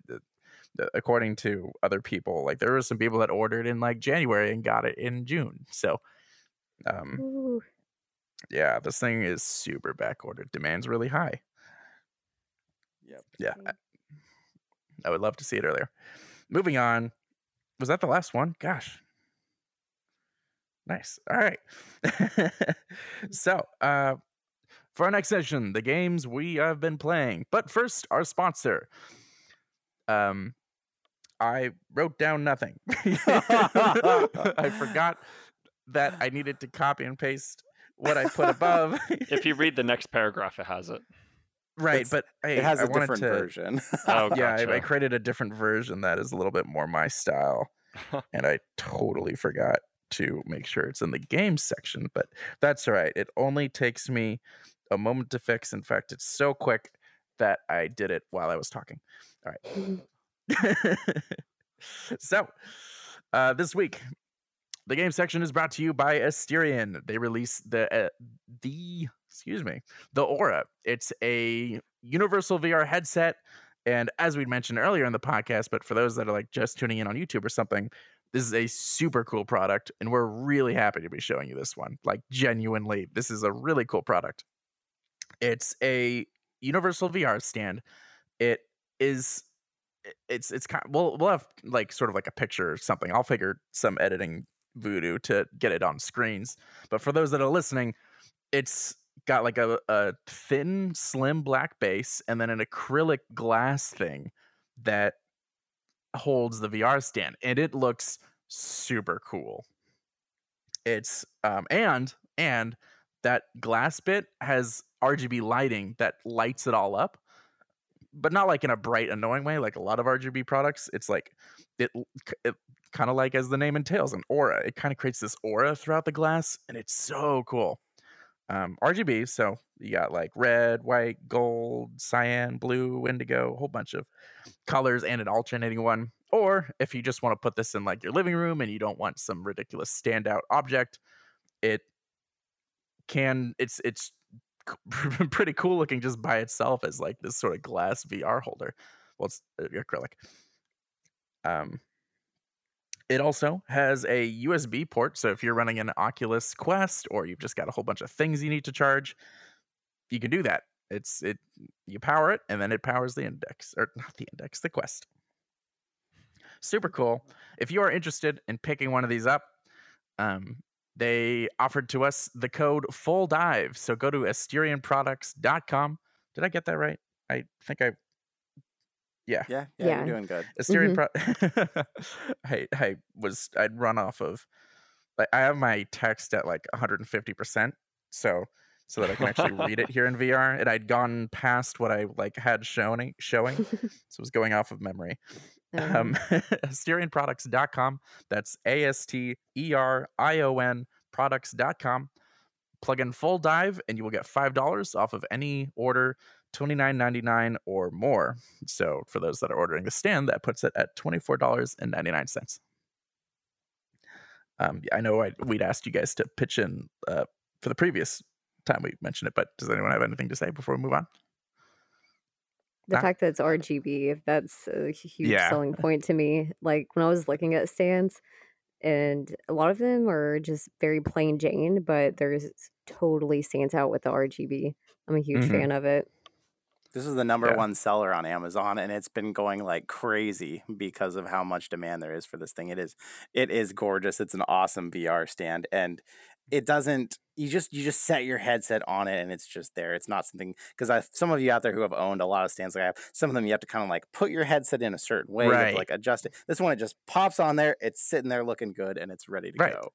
uh, according to other people, like there were some people that ordered in like January and got it in June. So, um, Ooh. yeah, this thing is super back ordered. Demand's really high. Yep. Yeah, Mm. I, I would love to see it earlier. Moving on. Was that the last one? Gosh. Nice. All right. so, uh, for our next session, the games we have been playing. But first, our sponsor. Um, I wrote down nothing. I forgot that I needed to copy and paste what I put above. If you read the next paragraph, it has it. right, It's- but hey, it has I a different to, version. Oh, yeah, I, I created a different version that is a little bit more my style, and I totally forgot to make sure it's in the games section. But that's all right. It only takes me a moment to fix. In fact, it's so quick that I did it while I was talking. All right. so, uh, this week, the game section is brought to you by Asterion. They release the uh, the excuse me the Aura. It's a universal VR headset, and as we mentioned earlier in the podcast, but for those that are like just tuning in on YouTube or something, this is a super cool product, and we're really happy to be showing you this one. Like genuinely, this is a really cool product. It's a universal VR stand. It is it's it's kind we'll we'll have like sort of like a picture or something. I'll figure some editing voodoo to get it on screens. But for those that are listening, it's got like a, a thin, slim black base and then an acrylic glass thing that holds the VR stand. And it looks super cool. It's um and and that glass bit has RGB lighting that lights it all up but not like in a bright annoying way like a lot of rgb products it's like it, it kind of like as the name entails an aura it kind of creates this aura throughout the glass and it's so cool. Um rgb so you got like red white gold cyan blue indigo a whole bunch of colors and an alternating one or if you just want to put this in like your living room and you don't want some ridiculous standout object it can it's it's pretty cool looking just by itself as like this sort of glass VR holder. Well, it's uh, acrylic. Um, it also has a USB port, so if you're running an Oculus Quest or you've just got a whole bunch of things you need to charge, you can do that. It's it you power it and then it powers the index or not the index, the Quest. Super cool. If you are interested in picking one of these up, um, they offered to us the code full dive so go to asterionproducts.com did i get that right? I think i yeah. Yeah, yeah, Yeah. you're doing good. asterion mm-hmm. pro- I, I was i'd run off of like i have my text at like 150% so so that i can actually read it here in vr and i'd gone past what i like had showing showing so it was going off of memory Um, asterionproducts.com. That's A S T E R I O N products.com. Plug in full dive and you will get $5 off of any order, $29.99 or more. So for those that are ordering the stand, that puts it at $24.99. Um, I know I, we'd asked you guys to pitch in uh, for the previous time we mentioned it, but does anyone have anything to say before we move on? The That- fact that it's RGB, that's a huge Yeah. selling point to me. Like when I was looking at stands, and a lot of them are just very plain Jane, but there's totally stands out with the RGB. I'm a huge Mhm. fan of it. This is the number Yeah. one seller on Amazon, and it's been going like crazy because of how much demand there is for this thing. It is, it is gorgeous. It's an awesome VR stand, and it doesn't. You just you just set your headset on it, and it's just there. It's not something because I some of you out there who have owned a lot of stands like I have, some of them you have to kind of like put your headset in a certain way, Right. like adjust it. This one it just pops on there. It's sitting there looking good, and it's ready to Right. go.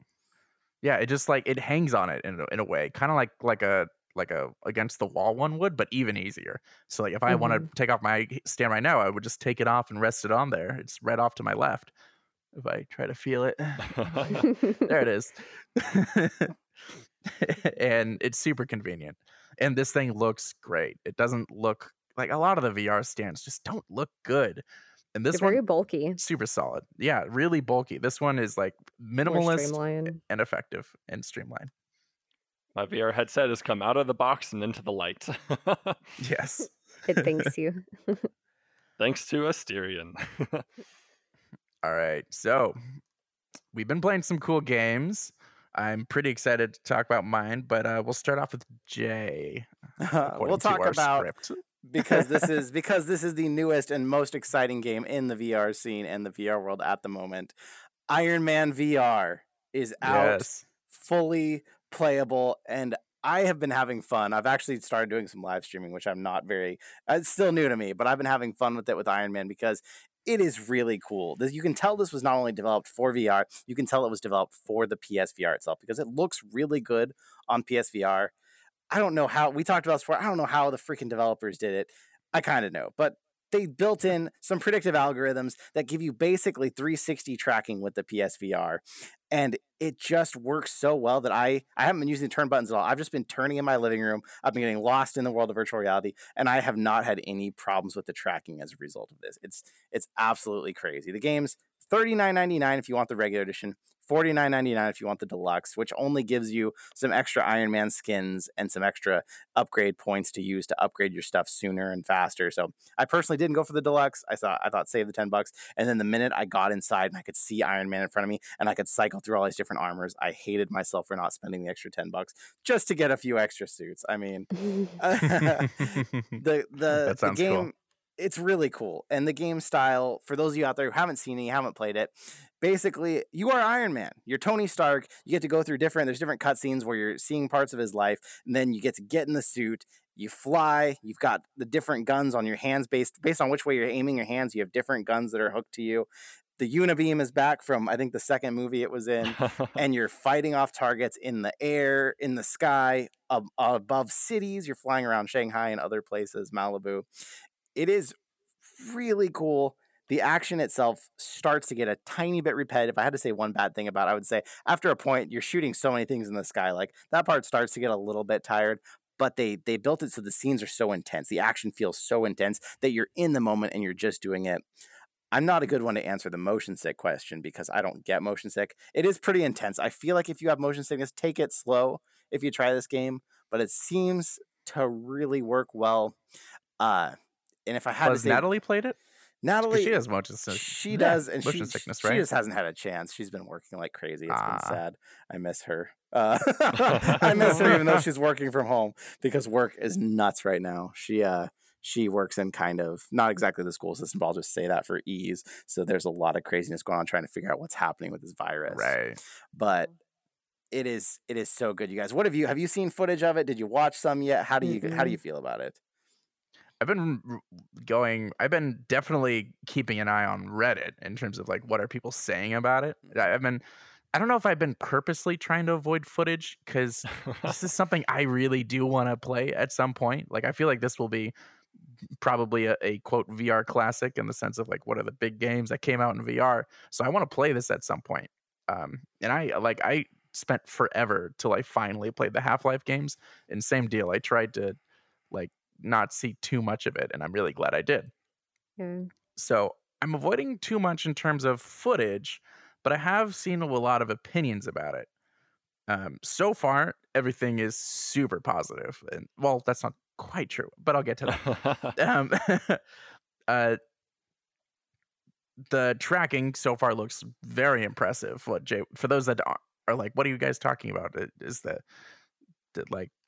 Yeah, it just like it hangs on it in a, in a way, kind of like like a like a against the wall one would, but even easier. So like if I want to mm-hmm. take off my stand right now, I would just take it off and rest it on there. It's right off to my left. If I try to feel it, there it is. and it's super convenient. And this thing looks great. It doesn't look like a lot of the VR stands just don't look good. And this They're very one bulky, super solid. Yeah, really bulky. This one is like minimalist and effective and streamlined. My VR headset has come out of the box and into the light. Yes. It thanks you. Thanks to Asterion. All right. So we've been playing some cool games. I'm pretty excited to talk about mine, but uh, we'll start off with Jay. we'll talk about script. because this is because this is the newest and most exciting game in the VR scene and the VR world at the moment. Iron Man VR is out, Yes. fully playable, and I have been having fun. I've actually started doing some live streaming, which I'm not very. uh, It's still new to me, but I've been having fun with it with Iron Man because it is really cool. This, you can tell this was not only developed for VR, you can tell it was developed for the PSVR itself because it looks really good on PSVR. I don't know how we talked about this before. I don't know how the freaking developers did it. I kind of know, but they built in some predictive algorithms that give you basically 360 tracking with the PSVR, and it just works so well that I I haven't been using the turn buttons at all. I've just been turning in my living room. I've been getting lost in the world of virtual reality, and I have not had any problems with the tracking as a result of this. It's it's absolutely crazy. The game's $39.99 if you want the regular edition, $49.99 if you want the deluxe, which only gives you some extra Iron Man skins and some extra upgrade points to use to upgrade your stuff sooner and faster. So I personally didn't go for the deluxe. I thought I thought save the 10 bucks. And then the minute I got inside and I could see Iron Man in front of me and I could cycle through all these different armors, I hated myself for not spending the extra 10 bucks just to get a few extra suits. I mean, the the, the sounds game cool. It's really cool and the game style for those of you out there who haven't seen it you haven't played it basically you are iron man you're tony stark you get to go through different there's different cutscenes where you're seeing parts of his life and then you get to get in the suit you fly you've got the different guns on your hands based based on which way you're aiming your hands you have different guns that are hooked to you the unibeam is back from i think the second movie it was in and you're fighting off targets in the air, in the sky, ab- above cities. You're flying around Shanghai and other places, Malibu. It is really cool. The action itself starts to get a tiny bit repetitive. I had to say one bad thing about it, I would say after a point, you're shooting so many things in the sky. Like that part starts to get a little bit tired. But they they built it so the scenes are so intense. The action feels so intense that you're in the moment and you're just doing it. I'm not a good one to answer the motion sick question because I don't get motion sick. It is pretty intense. I feel like if you have motion sickness, take it slow if you try this game, but it seems to really work well. Uh, and if I had Has to say, Natalie played it? Natalie, She has motion sickness. she yeah, does, and motion she, sickness, she just hasn't had a chance. She's been working like crazy. It's Ah. been sad. I miss her. Uh, I miss her even though she's working from home because work is nuts right now. She uh she works in kind of not exactly the school system, but I'll just say that for ease. So there's a lot of craziness going on trying to figure out what's happening with this virus. Right. But it is it is so good, you guys. What have you have you seen footage of it? Did you watch some yet? How do you how do you feel about it? I've been going. I've been definitely keeping an eye on Reddit in terms of like what are people saying about it. I- I've been. I don't know if I've been purposely trying to avoid footage because this is something I really do want to play at some point. Like I feel like this will be probably a, a quote VR classic in the sense of like what are the big games that came out in VR. So I want to play this at some point. Um, and I like I spent forever till I finally played the Half Life games. And same deal. I tried to like not see too much of it, and I'm really glad I did. Yeah. So I'm avoiding too much in terms of footage, but I have seen a lot of opinions about it. Um, so far, everything is super positive, and well, that's not quite true, but I'll get to that. Um, uh, the tracking so far looks very impressive. What Jay? For those that are, are like, what are you guys talking about? I- Is the, the like, are,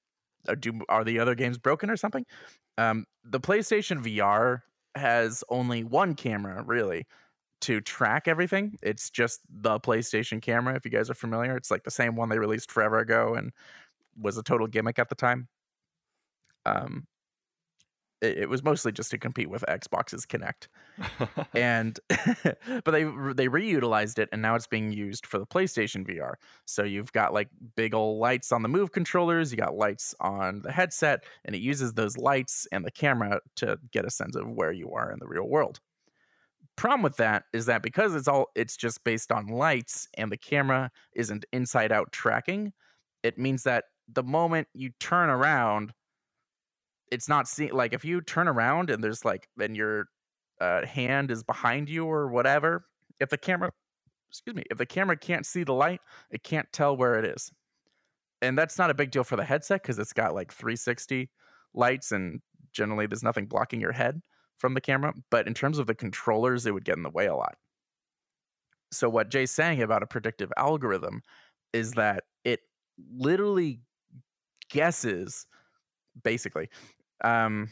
do are the other games broken or something? Um, the PlayStation VR has only one camera really to track everything. It's just the PlayStation camera. If you guys are familiar, it's like the same one they released forever ago and was a total gimmick at the time. Um, it, was mostly just to compete with Xbox's Kinect, and but they they reutilized it, and now it's being used for the PlayStation VR. So you've got like big old lights on the Move controllers, you got lights on the headset, and it uses those lights and the camera to get a sense of where you are in the real world problem with that is that because it's all it's just based on lights and the camera isn't inside out tracking it means that the moment you turn around it's not seeing like if you turn around and there's like then your uh, hand is behind you or whatever if the camera excuse me if the camera can't see the light it can't tell where it is and that's not a big deal for the headset because it's got like 360 lights and generally there's nothing blocking your head from the camera, but in terms of the controllers, it would get in the way a lot. So, what Jay's saying about a predictive algorithm is that it literally guesses, basically, um,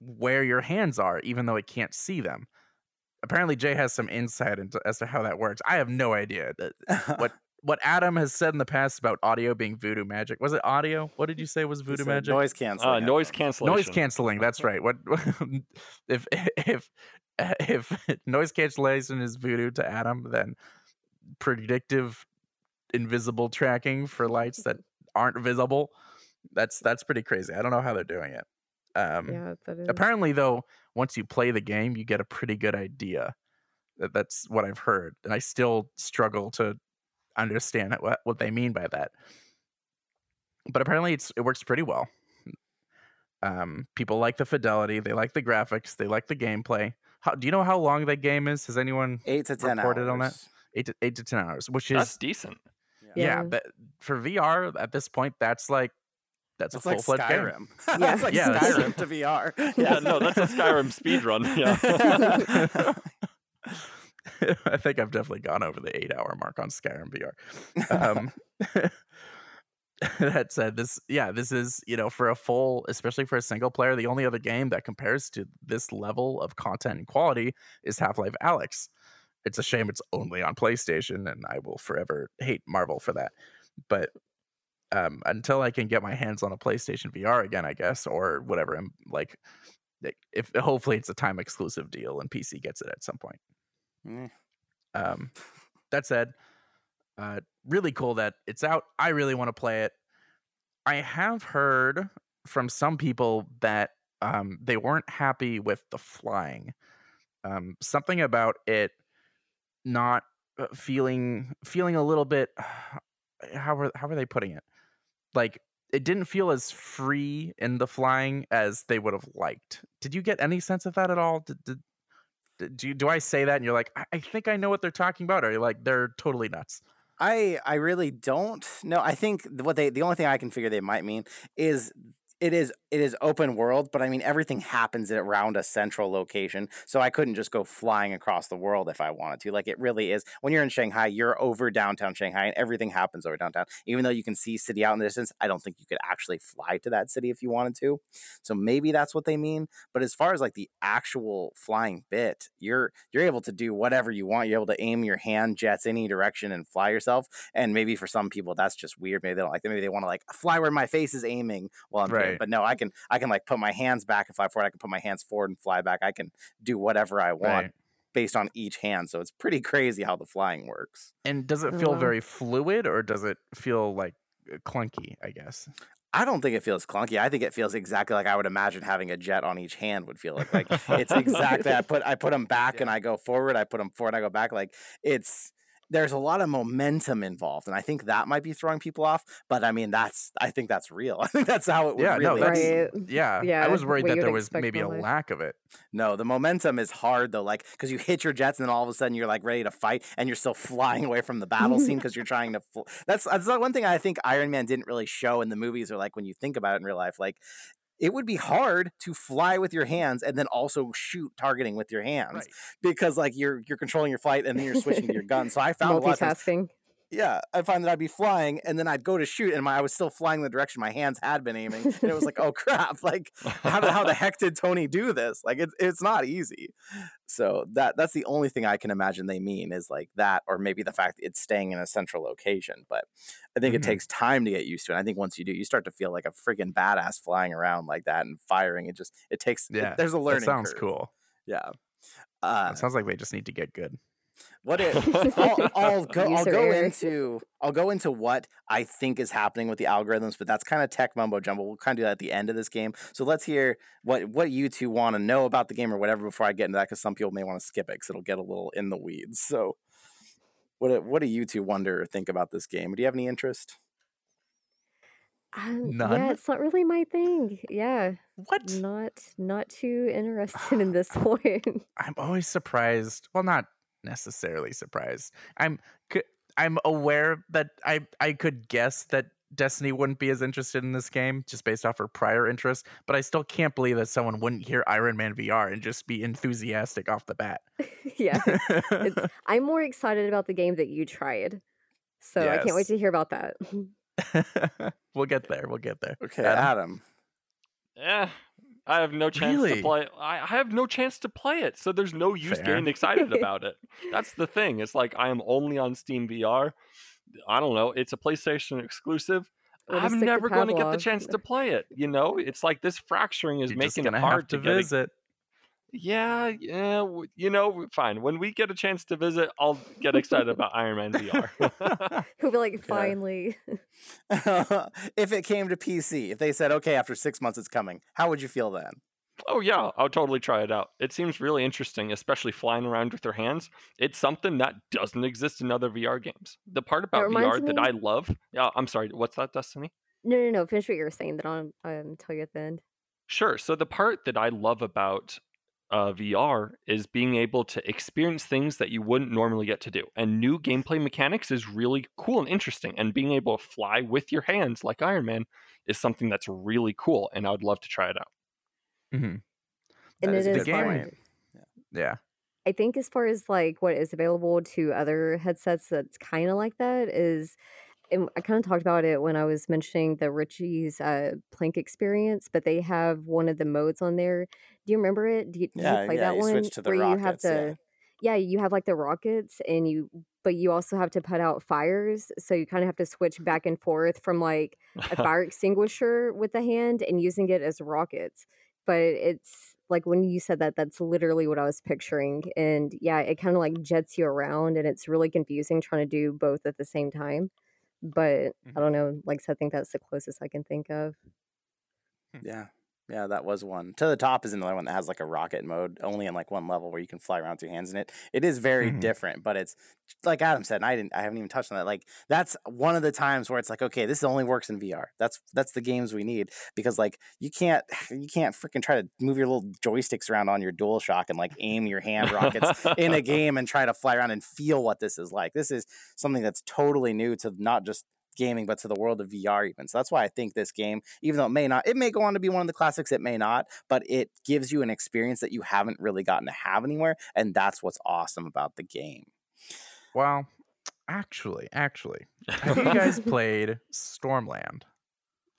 where your hands are, even though it can't see them. Apparently, Jay has some insight into as to how that works. I have no idea that what what Adam has said in the past about audio being voodoo magic. Was it audio? What did you say was voodoo magic? Noise canceling. Uh, noise cancellation. Noise canceling. That's right. What if if if noise cancellation is voodoo to Adam, then predictive invisible tracking for lights that aren't visible. That's that's pretty crazy. I don't know how they're doing it. Um, yeah, that is. apparently, though, once you play the game, you get a pretty good idea. That that's what I've heard, and I still struggle to understand what what they mean by that. But apparently, it's it works pretty well. Um, people like the fidelity, they like the graphics, they like the gameplay. How do you know how long that game is? Has anyone Eight to ten reported hours. on that? eight to eight to ten hours? Which That's is decent. yeah, Yeah. but for VR at this point, that's like that's It's a like full fledged game. Skyrim. Yeah. it's like Yeah, that's- Skyrim to VR. Yeah, no, that's a Skyrim speed run. Yeah. I think I've definitely gone over the eight hour mark on Skyrim VR. Um, that said, this yeah, this is you know for a full, especially for a single player, the only other game that compares to this level of content and quality is Half Life Alyx. It's a shame it's only on PlayStation, and I will forever hate Marvel for that. But um, until I can get my hands on a PlayStation VR again, I guess, or whatever, I'm like, if hopefully it's a time exclusive deal and PC gets it at some point. Mm. Um, that said, uh, really cool that it's out. I really want to play it. I have heard from some people that um, they weren't happy with the flying. Um, something about it not uh, feeling feeling a little bit. How are how are they putting it? Like it didn't feel as free in the flying as they would have liked. Did you get any sense of that at all? Did, did, did do you, do I say that and you're like, I, I think I know what they're talking about, or like they're totally nuts? I I really don't know. I think what they the only thing I can figure they might mean is it is it is open world, but I mean everything happens around a central location. So I couldn't just go flying across the world if I wanted to. Like it really is when you're in Shanghai, you're over downtown Shanghai and everything happens over downtown. Even though you can see city out in the distance, I don't think you could actually fly to that city if you wanted to. So maybe that's what they mean. But as far as like the actual flying bit, you're you're able to do whatever you want. You're able to aim your hand jets any direction and fly yourself. And maybe for some people that's just weird. Maybe they don't like that. Maybe they want to like fly where my face is aiming while I'm Right. But no, I can I can like put my hands back and fly forward. I can put my hands forward and fly back. I can do whatever I want Right. based on each hand. So it's pretty crazy how the flying works. And does it feel very fluid, or does it feel like uh, clunky? I guess. I don't think it feels clunky. I think it feels exactly like I would imagine having a jet on each hand would feel like. Like it's exactly. I put I put them back and I go forward. I put them forward. And I go back. Like it's there's a lot of momentum involved, and I think that might be throwing people off. But I mean, that's I think that's real. I think that's how it would Yeah, no, really. that's. Right. yeah. Yeah, I was worried that there was maybe a life. lack of it. No, the momentum is hard though. Like because you hit your jets, and then all of a sudden you're like ready to fight, and you're still flying away from the battle scene because you're trying to. Fl- that's that's the one thing I think Iron Man didn't really show in the movies, or like when you think about it in real life, like. It would be hard to fly with your hands and then also shoot targeting with your hands Right. because like you're you're controlling your flight and then you're switching to your gun. So I found a lot of times Multitasking. Yeah, I find that I'd be flying, and then I'd go to shoot, and my I was still flying the direction my hands had been aiming, and it was like, oh crap! Like, how the, how the heck did Tony do this? Like, it's it's not easy. So that that's the only thing I can imagine they mean is like that, or maybe the fact it's staying in a central location. But I think Mhm. it takes time to get used to, it. I think once you do, you start to feel like a freaking badass flying around like that and firing. It just it takes. it- Yeah, there's a learning. That sounds curve. cool. Yeah. Uh, It sounds like they just need to get good. What it, I'll, I'll go. I'll go into. I'll go into what I think is happening with the algorithms, but that's kind of tech mumbo jumbo. We'll kind of do that at the end of this game. So let's hear what what you two want to know about the game or whatever before I get into that, because some people may want to skip it because it'll get a little in the weeds. So, what do- what do you two wonder or think about this game? Do you have any interest? Um, None? Yeah, it's not really my thing. Yeah, What? not not too interested in this one. I'm always surprised. Well, not necessarily surprised. I'm I'm aware that I I could guess that Destiny wouldn't be as interested in this game just based off her prior interest, but I still can't believe that someone wouldn't hear Iron Man VR and just be enthusiastic off the bat. yeah, it's, I'm more excited about the game that you tried, so I can't wait to hear about that. we'll get there. We'll get there. Okay, Adam? Adam. Yeah. I have no chance Really? to play. I I have no chance to play it, so there's no use Fair. getting excited about it. That's the thing. It's like I am only on Steam VR. I don't know. It's a PlayStation exclusive. Well, I'm never going to get the chance to play it. You know, it's like this fracturing is You're making it hard to, get visit. Yeah, yeah. You know, fine. When we get a chance to visit, I'll get excited about Iron Man VR. Who'll be like, finally. if it came to PC, if they said, okay, after six months it's coming, how would you feel then? Oh yeah, I'll totally try it out. It seems really interesting, especially flying around with your hands. It's something that doesn't exist in other VR games. The part about VR reminds that me- I love, yeah, I'm sorry, what's that, Destiny? No, no, no. Finish what you were saying. Then I'll um, tell you at the end. Sure. So the part that I love about uh, VR is being able to experience things that you wouldn't normally get to do, and new gameplay mechanics is really cool and interesting. And being able to fly with your hands like Iron Man is something that's really cool, and I would love to try it out. Mm-hmm. And That is it a is good game. fun. Yeah. I think as far as like what is available to other headsets that's kind of like that is and I kind of talked about it when I was mentioning the Richie's uh, Plank experience, but they have one of the modes on there. Do you remember it? Do you, did Yeah, you play yeah, that you one to where you have rockets, yeah. yeah, you have like the rockets and you but you also have to put out fires, so you kind of have to switch back and forth from like a fire extinguisher with the hand and using it as rockets. But it's like when you said that, that's literally what I was picturing. And yeah, it kind of like jets you around and it's really confusing trying to do both at the same time. But I mm-hmm. don't know, like I I think that's the closest I can think of. Hmm. Yeah. Yeah, that was one. To the top is another one that has like a rocket mode, only in like one level where you can fly around with your hands in it. It is very Mhm. different, but it's like Adam said, and I didn't I haven't even touched on that. Like that's one of the times where it's like, okay, this only works in VR. That's that's the games we need. Because like you can't you can't freaking try to move your little joysticks around on your dual shock and like aim your hand rockets in a game and try to fly around and feel what this is like. This is something that's totally new to not just gaming, but to the world of VR even. So that's why I think this game, even though it may not, it may go on to be one of the classics, it may not, but it gives you an experience that you haven't really gotten to have anywhere. And that's what's awesome about the game. Well, actually, actually, have you guys played Stormland?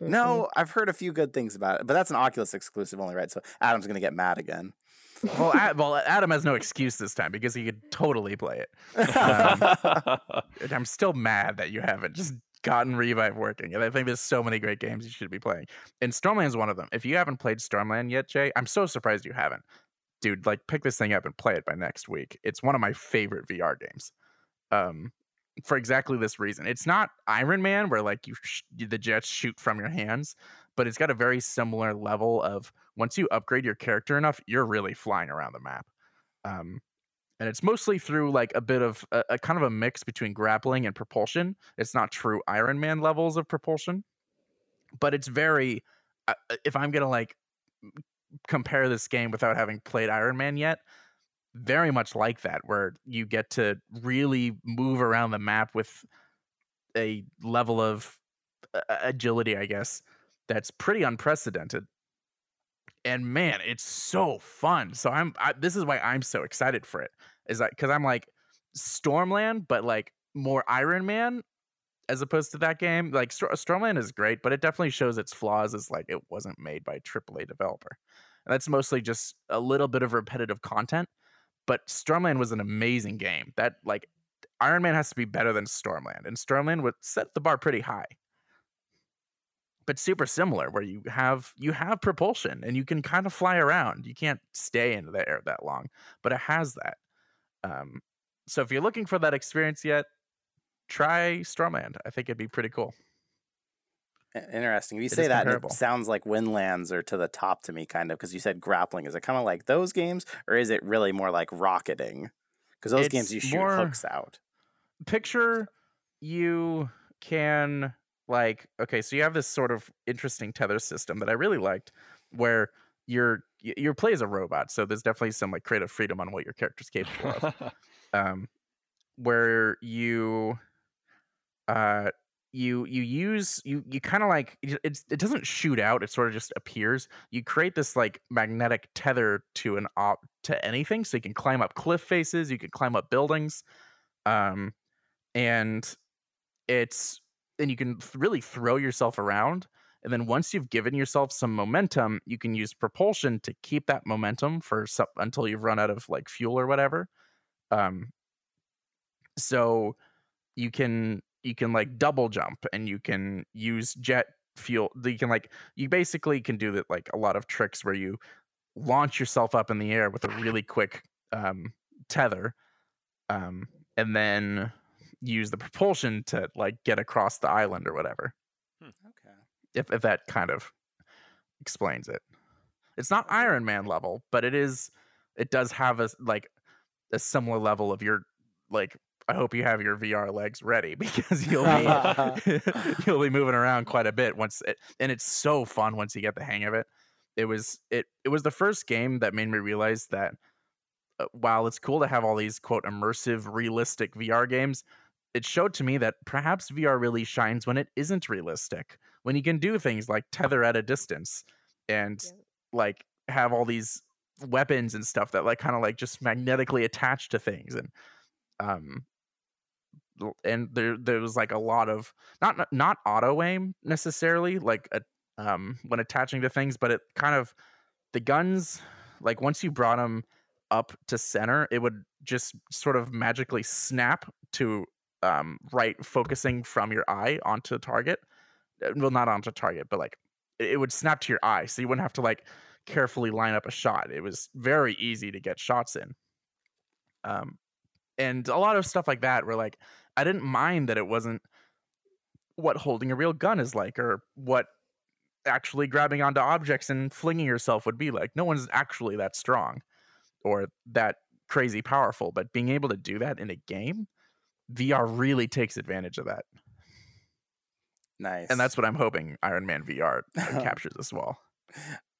No, I've heard a few good things about it, but that's an Oculus exclusive only, right? So Adam's going to get mad again. Well, Ad- well, Adam has no excuse this time because he could totally play it. Um, I'm still mad that you haven't just gotten Revive working. And I think there's so many great games you should be playing. And Stormland is one of them. If you haven't played Stormland yet, Jay, I'm so surprised you haven't. Dude, like pick this thing up and play it by next week. It's one of my favorite VR games. Um for exactly this reason. It's not Iron Man where like you sh- the jets shoot from your hands, but it's got a very similar level of once you upgrade your character enough, you're really flying around the map. Um and it's mostly through like a bit of a, a kind of a mix between grappling and propulsion. It's not true Iron Man levels of propulsion, but it's very. Uh, uh, if I'm gonna like compare this game without having played Iron Man yet, very much like that, where you get to really move around the map with a level of uh, agility, I guess, that's pretty unprecedented and man, it's so fun. So I'm I, this is why I'm so excited for it. Is that because I'm like Stormland, but like more Iron Man as opposed to that game. Like St- Stormland is great, but it definitely shows its flaws as like it wasn't made by a AAA developer. And that's mostly just a little bit of repetitive content. But Stormland was an amazing game. That like Iron Man has to be better than Stormland, and Stormland would set the bar pretty high. But super similar, where you have you have propulsion and you can kind of fly around. You can't stay in the air that long, but it has that. Um, so if you're looking for that experience yet, try Stormland. I think it'd be pretty cool. Interesting. If you It say that, it sounds like Windlands are to the top to me, kind of, because you said grappling. Is it kind of like those games, or is it really more like rocketing? Because those games you shoot more- hooks out. Picture you can like okay, so you have this sort of interesting tether system that I really liked, where you're your play is a robot, so there's definitely some like creative freedom on what your character's capable of. um, where you uh you you use you you kind of like it- it's it doesn't shoot out it sort of just appears you create this like magnetic tether to an op to anything so you can climb up cliff faces you can climb up buildings um and it's and you can really throw yourself around and then once you've given yourself some momentum you can use propulsion to keep that momentum for some, until you've run out of like fuel or whatever um so you can you can like double jump and you can use jet fuel you can like you basically can do that like a lot of tricks where you launch yourself up in the air with a really quick um tether um and then use the propulsion to like get across the island or whatever Okay. if if that kind of explains it. It's not Iron Man level, but it is it does have a like a similar level of your like I hope you have your VR legs ready because you'll be you'll be moving around quite a bit once it and it's so fun once you get the hang of it. It was it it was the first game that made me realize that uh, while it's cool to have all these quote immersive realistic VR games, it showed to me that perhaps VR really shines when it isn't realistic. When you can do things like tether at a distance and Yeah. like have all these weapons and stuff that like kind of like just magnetically attach to things and um and there there was like a lot of not not- not auto aim necessarily like a, um when attaching to things but it kind of the guns like once you brought them up to center it would just sort of magically snap to um right focusing from your eye onto the target Uh, well not onto target but like it would snap to your eye so you wouldn't have to like carefully line up a shot it was very easy to get shots in. Um and a lot of stuff like that where like i didn't mind that it wasn't what holding a real gun is like or what actually grabbing onto objects and flinging yourself would be like no one's actually that strong or that crazy powerful but being able to do that in a game vr really takes advantage of that Nice. and that's what i'm hoping iron man vr uh, captures as well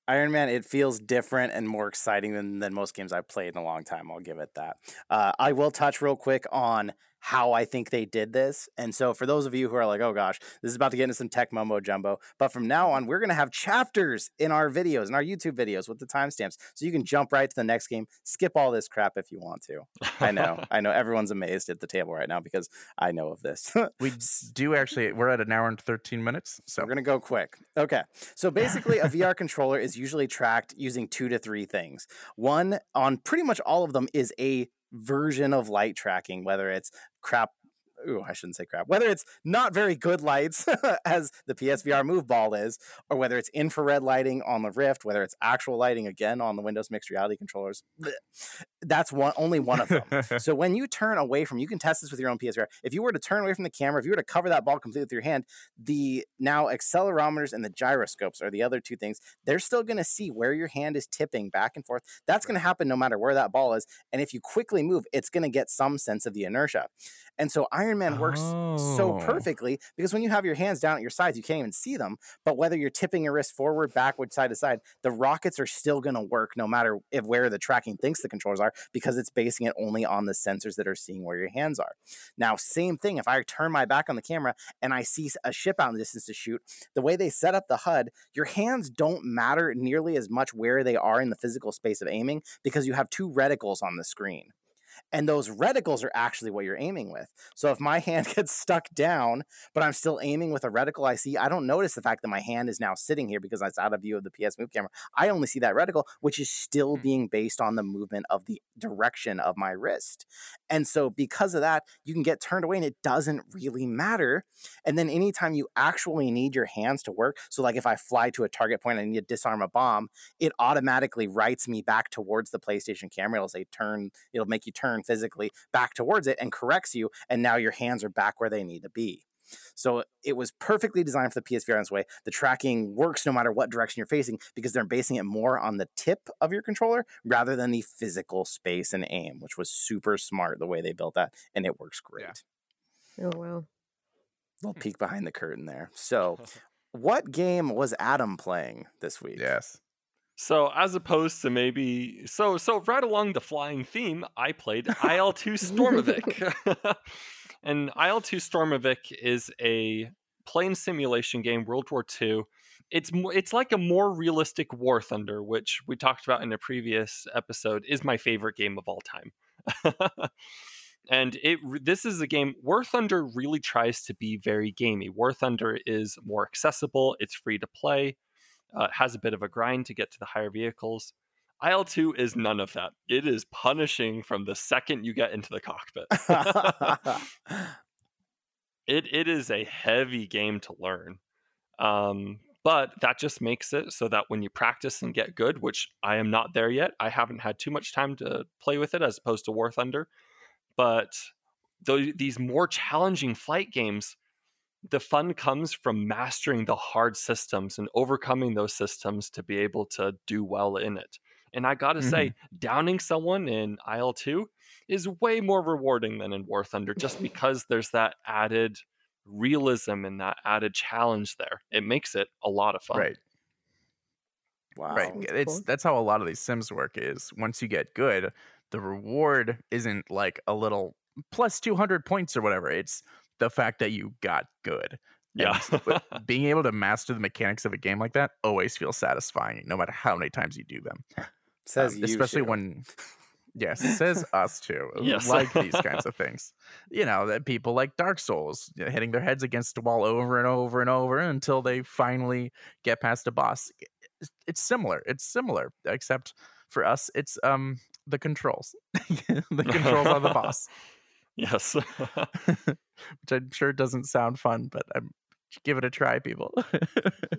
Iron Man, it feels different and more exciting than, than most games I've played in a long time. I'll give it that. Uh, I will touch real quick on how I think they did this. And so, for those of you who are like, oh gosh, this is about to get into some tech mumbo jumbo, but from now on, we're going to have chapters in our videos, in our YouTube videos with the timestamps. So you can jump right to the next game, skip all this crap if you want to. I know. I know everyone's amazed at the table right now because I know of this. we do actually we're at an hour and 13 minutes so We're gonna go quick. Okay. So basically, a VR controller is usually tracked using two to three things. One on pretty much all of them is a version of light tracking, whether it's crap. Ooh, I shouldn't say crap. Whether it's not very good lights, as the PSVR Move Ball is, or whether it's infrared lighting on the Rift, whether it's actual lighting again on the Windows Mixed Reality controllers. bleh, That's one only one of them. So when you turn away from, you can test this with your own PSVR. If you were to turn away from the camera, if you were to cover that ball completely with your hand, the now accelerometers and the gyroscopes are the other two things. They're still going to see where your hand is tipping back and forth. That's going to happen no matter where that ball is. And if you quickly move, it's going to get some sense of the inertia. And so Iron Man works so Oh. perfectly because when you have your hands down at your sides, you can't even see them. But whether you're tipping your wrist forward, backward, side to side, the rockets are still going to work no matter if where the tracking thinks the controls are because it's basing it only on the sensors that are seeing where your hands are. Now, same thing. If I turn my back on the camera and I see a ship out in the distance to shoot, the way they set up the HUD, your hands don't matter nearly as much where they are in the physical space of aiming because you have two reticles on the screen. And those reticles are actually what you're aiming with. So if my hand gets stuck down, but I'm still aiming with a reticle I see, I don't notice the fact that my hand is now sitting here because it's out of view of the PS Move camera. I only see that reticle, which is still Mm. being based on the movement of the direction of my wrist. And so because of that, you can get turned away and it doesn't really matter. And then anytime you actually need your hands to work, so like if I fly to a target point and I need to disarm a bomb, it automatically writes me back towards the PlayStation camera. It'll say turn, it'll make you turn physically back towards it and corrects you. And now your hands are back where they need to be. So it was perfectly designed for the PSVR in this way. The tracking works no matter what direction you're facing because they're basing it more on the tip of your controller rather than the physical space and aim, which was super smart the way they built that. And it works great. Yeah. Oh wow. Little peek behind the curtain there. So, what game was Adam playing this week? Yes. So as opposed to maybe so so right along the flying theme, I played IL2 Sturmovik. and IL2 Sturmovik is a plane simulation game, World War II. It's it's like a more realistic War Thunder, which we talked about in a previous episode, is my favorite game of all time. and it this is a game War Thunder really tries to be very gamey. War Thunder is more accessible, it's free to play. Uh, has a bit of a grind to get to the higher vehicles. IL2 is none of that. It is punishing from the second you get into the cockpit. it it is a heavy game to learn. Um, but that just makes it so that when you practice and get good, which I am not there yet, I haven't had too much time to play with it as opposed to War Thunder. But tho- these more challenging flight games, the fun comes from mastering the hard systems and overcoming those systems to be able to do well in it. And I gotta say, mm-hmm. downing someone in IL2 is way more rewarding than in War Thunder just because there's that added realism and that added challenge there. It makes it a lot of fun. Right. wow. Right. Sounds It's cool. that's how a lot of these sims work is once you get good, the reward isn't like a little plus 200 points or whatever. It's the fact that you got good. Yeah. being able to master the mechanics of a game like that always feels satisfying no matter how many times you do them. Says Um, you, especially Shield. when yes, says us too. Yes. like these kinds of things. You know, that people like Dark Souls, you know, hitting their heads against the wall over and over and over until they finally get past a boss. It's- It's similar. It's similar, except for us, it's um the controls. the controls on the boss, yes. which I'm sure doesn't sound fun, but I'm give it a try, people.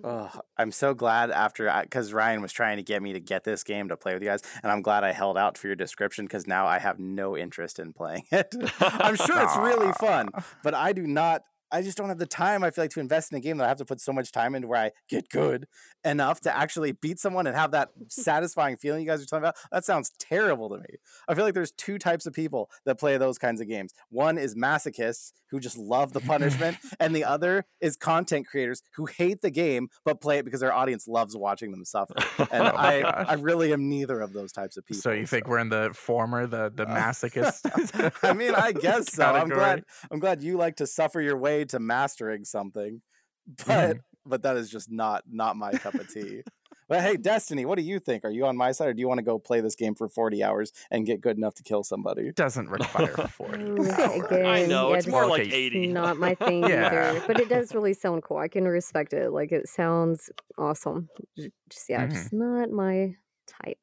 Oh, I'm so glad after because Ryan was trying to get me to get this game to play with you guys, and I'm glad I held out for your description because now I have no interest in playing it. I'm sure it's really fun, but I do not. I just don't have the time. I feel like to invest in a game that I have to put so much time into where I get good enough to actually beat someone and have that satisfying feeling you guys are talking about. That sounds terrible to me. I feel like there's two types of people that play those kinds of games. One is masochists who just love the punishment, and the other is content creators who hate the game but play it because their audience loves watching them suffer. And Oh I, gosh. I really am neither of those types of people. so you think we're in the former, the the Uh, masochist? I mean, I guess so. I'm glad. I'm glad you like to suffer your way to mastering something, but but that is just not not my cup of tea. But hey, Destiny, what do you think? Are you on my side, or do you want to go play this game for 40 hours and get good enough to kill somebody? doesn't require 40 hours. again, I know, yeah, it's more like 80. not my thing Yeah. either. But it does really sound cool. I can respect it. Like it sounds awesome. Just yeah, Mhm. just not my type.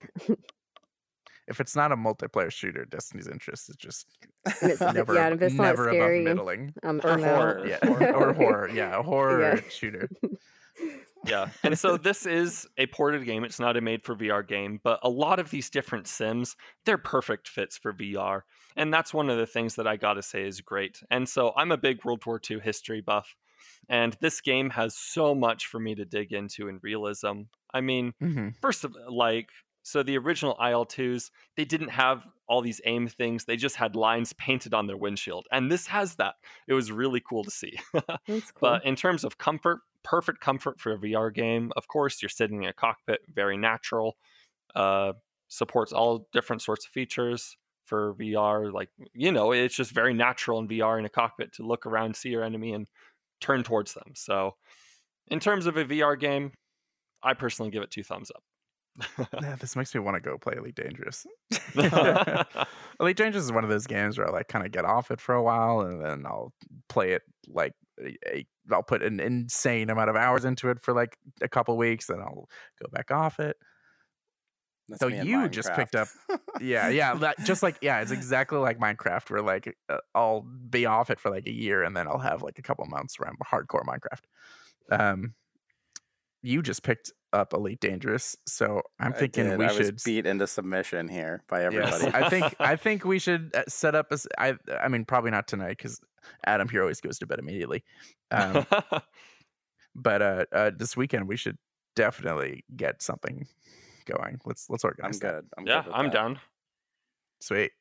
If it's not a multiplayer shooter, Destiny's interest is just And it's, never, yeah, and if it's not never scary, above middling. I'm, Or I'm horror. out. Yeah, or horror. Yeah, a horror Yeah. shooter. yeah. And so this is a ported game. It's not a made for VR game, but a lot of these different sims, they're perfect fits for VR. And that's one of the things that I got to say is great. And so I'm a big World War II history buff. And this game has so much for me to dig into in realism. I mean, Mhm. first of like so the original IL2s, they didn't have all these aim things. They just had lines painted on their windshield. And this has that. It was really cool to see. That's cool. But in terms of comfort, perfect comfort for a VR game. Of course, you're sitting in a cockpit, very natural. Uh, supports all different sorts of features for VR. Like you know, it's just very natural in VR in a cockpit to look around, see your enemy, and turn towards them. So, in terms of a VR game, I personally give it two thumbs up. Yeah, this makes me want to go play Elite Dangerous. Elite Dangerous is one of those games where I like kind of get off it for a while and then I'll play it like I'll put an insane amount of hours into it for like a couple weeks, then I'll go back off it. That's So and you just picked up- Yeah, yeah, that, just like yeah, it's exactly like Minecraft, where like uh, I'll be off it for like a year and then I'll have like a couple months where I'm hardcore Minecraft. Um, you just picked up Elite Dangerous, so I'm I thinking did. we I was should beat into submission here by Yes, everybody. I think I think we should uh, set up as I I mean probably not tonight because Adam here always goes to bed immediately. Um, but uh, uh, this weekend we should definitely get something going. Let's let's I'm organize that. good. I'm yeah, good I'm that. down. Sweet.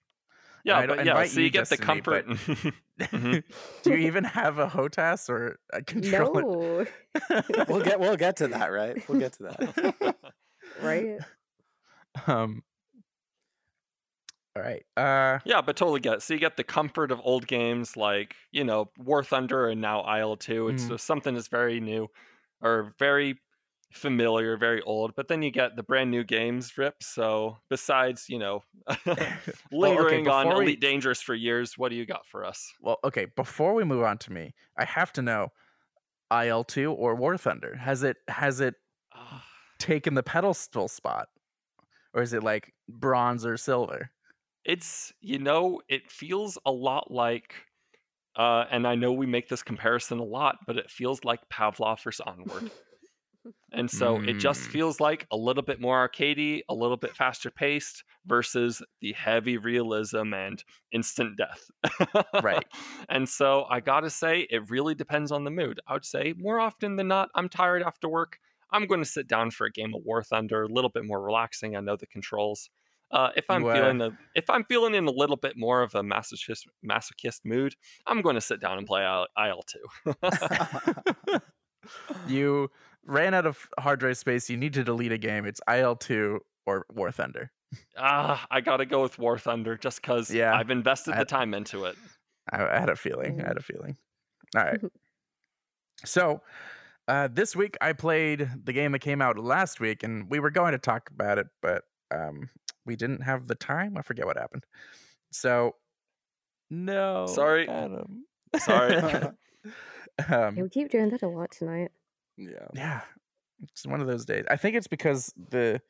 Yeah, I'd but yeah, so you, you, get the Destiny, but- comfort. Mhm. Do you even have a HOTAS or a controller? No, We'll get we'll get to that, right? We'll get to that. right? um. All right. Uh. Yeah, but totally get it. So you get the comfort of old games like, you know, War Thunder and now IL2. It's Mhm. just something that's very new or very familiar, very old. But then you get the brand new games rip. So besides, you know, lingering on before we- Elite Dangerous for years, what do you got for us? Well, okay. Before we move on to me, I have to know, IL two or War Thunder has it has it taken the pedestal spot, or is it like bronze or silver? It's, you know, it feels a lot like, uh, and I know we make this comparison a lot, but it feels like Pavlov versus Onward. And so it just Mm. feels like a little bit more arcadey, a little bit faster paced versus the heavy realism and instant death. Right. And so I gotta say, it really depends on the mood. I would say more often than not, I'm tired after work. I'm going to sit down for a game of War Thunder, a little bit more relaxing. I know the controls. Uh, if I'm You, uh, feeling a, if I'm feeling in a little bit more of a masochist masochist mood, I'm going to sit down and play IL two. you ran out of hard drive space. You need to delete a game. It's IL two or War Thunder. Ah, I gotta go with War Thunder just because Yeah, I've invested I- the time into it. I, I had a feeling. I had a feeling. All right. So uh, this week I played the game that came out last week, and we were going to talk about it, but um, we didn't have the time. I forget what happened. So no, Sorry. Adam. Sorry. Yeah, um, we keep doing that a lot tonight. Yeah. yeah, it's one of those days. I think it's because the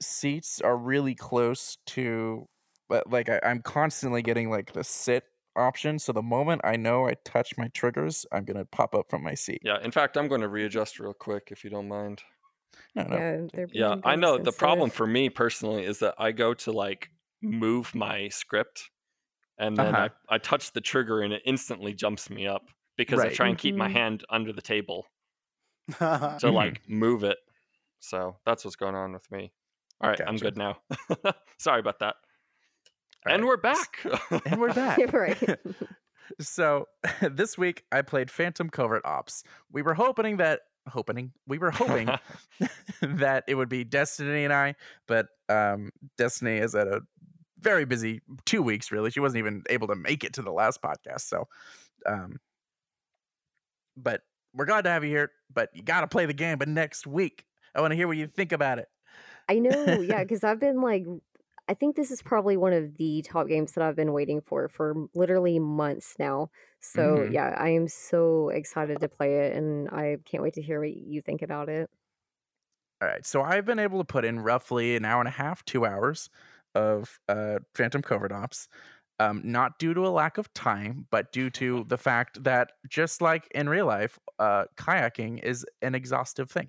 seats are really close to, but like I, I'm constantly getting like the sit option. So the moment I know I touch my triggers, I'm gonna pop up from my seat. Yeah, in fact, I'm going to readjust real quick if you don't mind. No, no. Yeah, Yeah, I very know. The problem for me personally is that I go to like move my script and then Uh-huh. I, I touch the trigger and it instantly jumps me up because I try and keep my Mhm. hand under the table to like move it. So that's what's going on with me. All right, I'm good now. Sorry about that. All and we're back. and we're back. right. so this week I played Phantom Covert Ops. We were hoping that hoping we were hoping that it would be Destiny and I, but um, Destiny is at a very busy two weeks. Really, she wasn't even able to make it to the last podcast. So, um, but we're glad to have you here. But you got to play the game. But next week, I want to hear what you think about it. I know, yeah, because I've been like, I think this is probably one of the top games that I've been waiting for for literally months now. So Mhm. yeah, I am so excited to play it, and I can't wait to hear what you think about it. All right. So I've been able to put in roughly an hour and a half, two hours of uh, Phantom Covert Ops. Um, not due to a lack of time, but due to the fact that just like in real life, uh, kayaking is an exhaustive thing.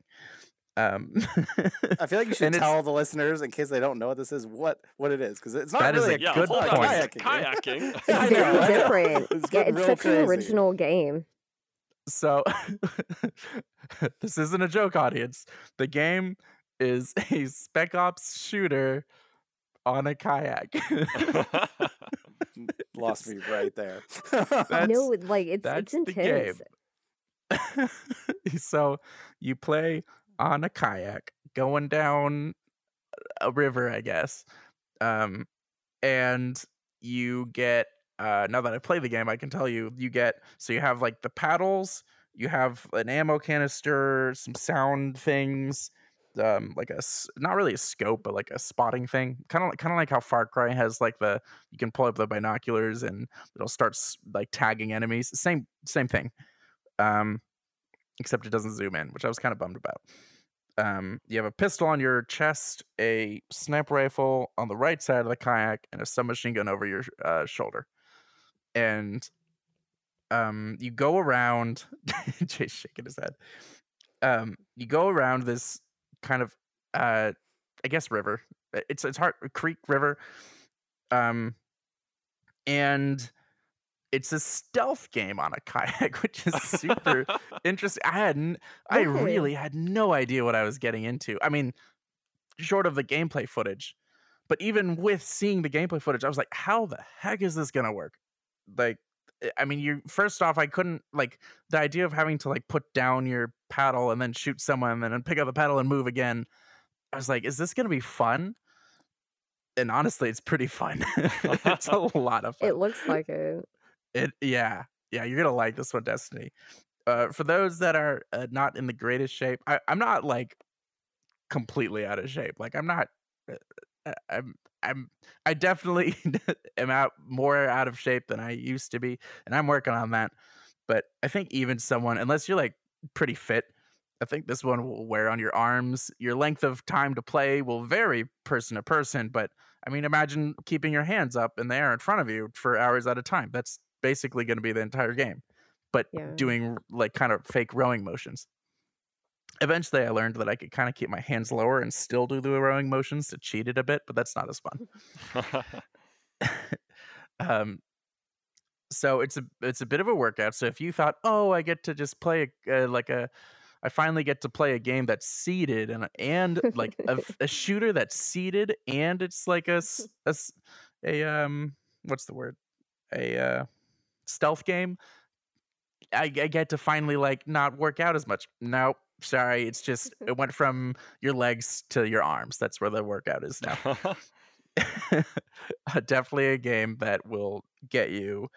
Um, I feel like you should and it's- tell the listeners in case they don't know what this is what what it is because it's not That is really a a yeah, good hold point. Kayaking. Kayaking. It's know, very different. It's yeah, it's real such an original game. so this isn't a joke, audience. The game is a Spec Ops shooter on a kayak. Lost me right there. That's- no, like it's that's it's the game. intense. so you play on a kayak going down a river, I guess. Um, and you get uh now that I play the game, I can tell you you get so you have like the paddles, you have an ammo canister, some sound things, um like a not really a scope but like a spotting thing kind of like kind of like how far cry has like the you can pull up the binoculars and it'll start like tagging enemies same same thing um except it doesn't zoom in which i was kind of bummed about. Um you have a pistol on your chest a sniper rifle on the right side of the kayak and a submachine gun over your uh, shoulder. And um you go around jay's shaking his head. Um you go around this kind of uh i guess river. It's it's hard creek river um and it's a stealth game on a kayak which is super interesting. I hadn't i really? had no idea what i was getting into. I mean short of the gameplay footage but even with seeing the gameplay footage i was like how the heck is this gonna work? Like I- i mean you first off i couldn't like the idea of having to like put down your paddle and then shoot someone and then pick up the paddle and move again. I was like is this gonna be fun? And honestly it's pretty fun. It's a lot of fun. It looks like it. it yeah yeah you're gonna like this one destiny. Uh for those that are uh, not in the greatest shape I, i'm not like completely out of shape. Like i'm not uh, uh, i'm i'm i definitely am out more out of shape than i used to be and i'm working on that. But i think even someone unless you're like pretty fit. I think this one will wear on your arms. Your length of time to play will vary person to person but i mean imagine keeping your hands up in the air in front of you for hours at a time. That's basically going to be the entire game but Yeah. doing like kind of fake rowing motions. Eventually i learned that i could kind of keep my hands lower and still do the rowing motions to cheat it a bit but that's not as fun. Um so it's a it's a bit of a workout so if you thought oh i get to just play a, uh, like a i finally get to play a game that's seated and and like a shooter that's seated and it's like a, a a um what's the word a uh stealth game I, I get to finally like not work out as much nope sorry it's just it went from your legs to your arms that's where the workout is now definitely a game that will get you.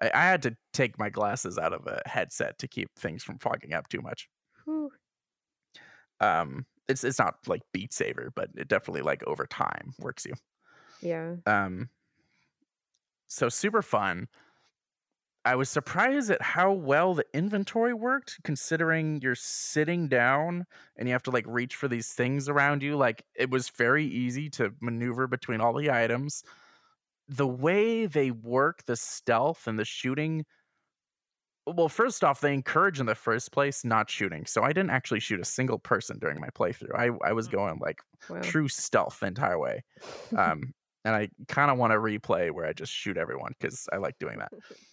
I, I had to take my glasses out of a headset to keep things from fogging up too much. Whew. Um, it's it's not like Beat Saber, but it definitely like over time works you. Yeah. Um, so super fun. I was surprised at how well the inventory worked, considering you're sitting down and you have to like reach for these things around you. Like it was very easy to maneuver between all the items. The way they work the stealth and the shooting. Well, first off, they encourage in the first place not shooting. So I didn't actually shoot a single person during my playthrough. I, I was going like Wow. true stealth the entire way. Um, and I kind of want to replay where I just shoot everyone because I like doing that.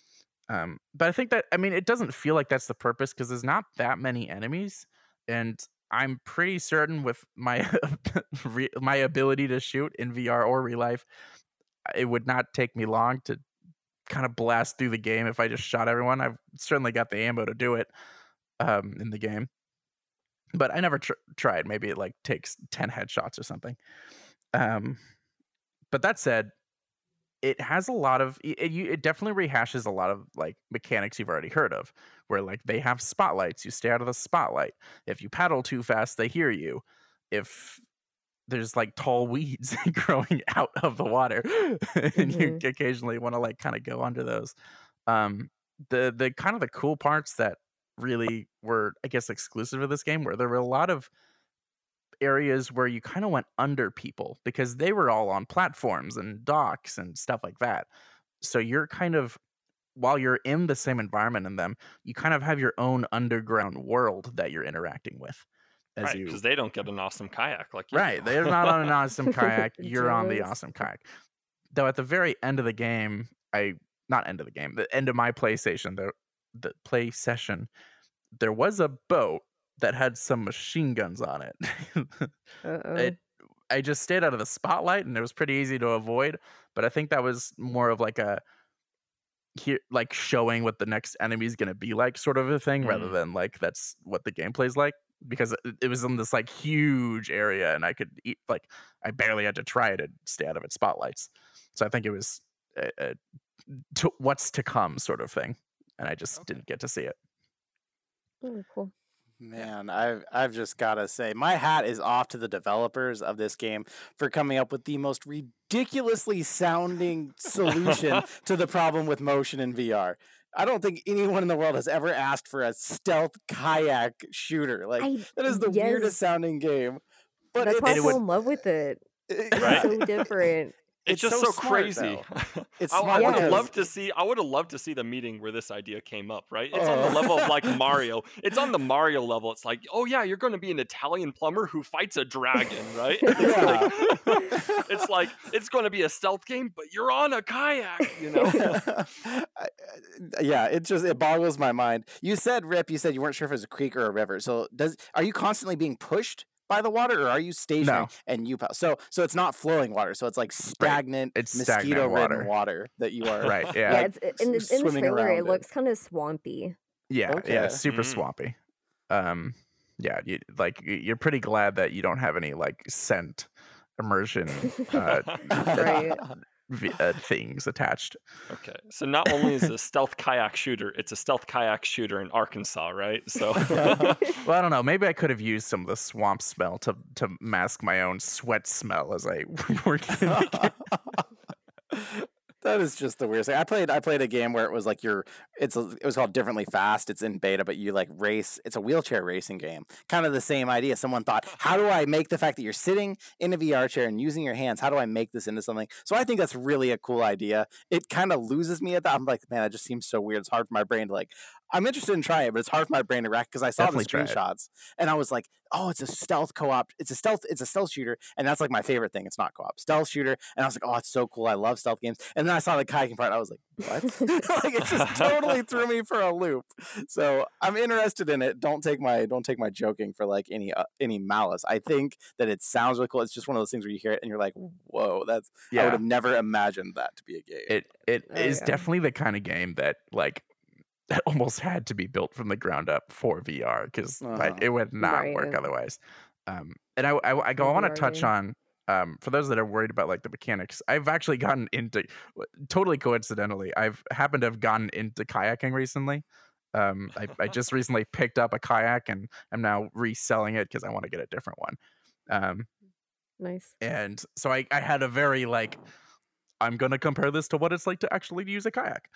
Um, but I think that I mean it doesn't feel like that's the purpose because there's not that many enemies, and I'm pretty certain with my my ability to shoot in VR or real life, it would not take me long to kind of blast through the game if I just shot everyone. I've certainly got the ammo to do it um, in the game, but I never tr- tried. Maybe it like takes ten headshots or something. Um, but that said, it has a lot of it, it, it definitely rehashes a lot of like mechanics you've already heard of where like they have spotlights you stay out of the spotlight if you paddle too fast they hear you if there's like tall weeds growing out of the water and you Mhm. occasionally want to like kind of go under those um the the kind of the cool parts that really were i guess exclusive of this game where there were a lot of areas where you kind of went under people because they were all on platforms and docks and stuff like that. So you're kind of while you're in the same environment in them, you kind of have your own underground world that you're interacting with. As right, because they don't get an awesome kayak like you. Right. They're not on an awesome kayak. You're on the awesome kayak. Though at the very end of the game, I not end of the game, the end of my PlayStation, the the play session, there was a boat that had some machine guns on it. It I just stayed out of the spotlight and it was pretty easy to avoid. But I think that was more of like a here like showing what the next enemy is gonna be like sort of a thing rather Mm. than like that's what the gameplay's like. Because it, it was in this like huge area and I could eat like I barely had to try to stay out of its spotlights. So I think it was a, a to, what's to come sort of thing. And I just Okay. didn't get to see it. Cool. Man, I've I've just gotta say, my hat is off to the developers of this game for coming up with the most ridiculously sounding solution to the problem with motion in VR. I don't think anyone in the world has ever asked for a stealth kayak shooter. Like I that is the yes, weirdest sounding game. But that's why I it fell in love with it. it- It's Right? so different. It's, It's just so so, smart, crazy. It's I, smart would have loved to see. I would have loved to see the meeting where this idea came up. Right? It's on Oh. the level of like Mario. It's on the Mario level. It's like, oh yeah, you're going to be an Italian plumber who fights a dragon, right? It's Yeah. like, it's like it's going to be a stealth game, but you're on a kayak. You know? I- I- yeah, it just it boggles my mind. You said Rip, you said you weren't sure if it was a creek or a river. So does are you constantly being pushed by the water or are you stationary No. and you pa- so so it's not flowing water. So it's like stagnant It's mosquito ridden water. water that you are Right. Yeah, Yeah. it's in, the- s- in the trailer. It it. looks kind of swampy. Yeah. Okay. Yeah. Super Mm. swampy. Um. Yeah. You like you're pretty glad that you don't have any like scent immersion uh, Right. uh, things attached. okay. So not only is it a stealth kayak shooter, it's a stealth kayak shooter in Arkansas, right? So. Well, I don't know. Maybe I could have used some of the swamp smell to to mask my own sweat smell as I work. that is just the weirdest thing. I played I played a game where it was like you're it's it was called differently fast. It's in beta, but you like race. It's a wheelchair racing game. Kind of the same idea. Someone thought, how do I make the fact that you're sitting in a VR chair and using your hands? How do I make this into something? So I think that's really a cool idea. It kind of loses me at that. I'm like, man, that just seems so weird. It's hard for my brain to like. I'm interested in trying it, but it's hard for my brain to rack because I saw Definitely the screenshots and I was like, oh, it's a stealth co-op. It's a stealth. It's a stealth shooter, and that's like my favorite thing. It's not co-op, stealth shooter, and I was like, oh, it's so cool. I love stealth games. And then I saw the kayaking part. I was like, what? like it just totally threw me for a loop. So I'm interested in it. Don't take my don't take my joking for like any uh, any malice. I think that it sounds really cool. It's just one of those things where you hear it and you're like, whoa, that's yeah. I would have never imagined that to be a game. It it is Oh, yeah. definitely the kind of game that like that almost had to be built from the ground up for VR because Uh-huh. it would not work otherwise. Um, and I I, I go I want to touch on um, for those that are worried about like the mechanics. I've actually gotten into totally coincidentally. I've happened to have gotten into kayaking recently. Um, I, I just recently picked up a kayak and I'm now reselling it because I want to get a different one. Um, nice. and so I, I had a very like i'm going to compare this to what it's like to actually use a kayak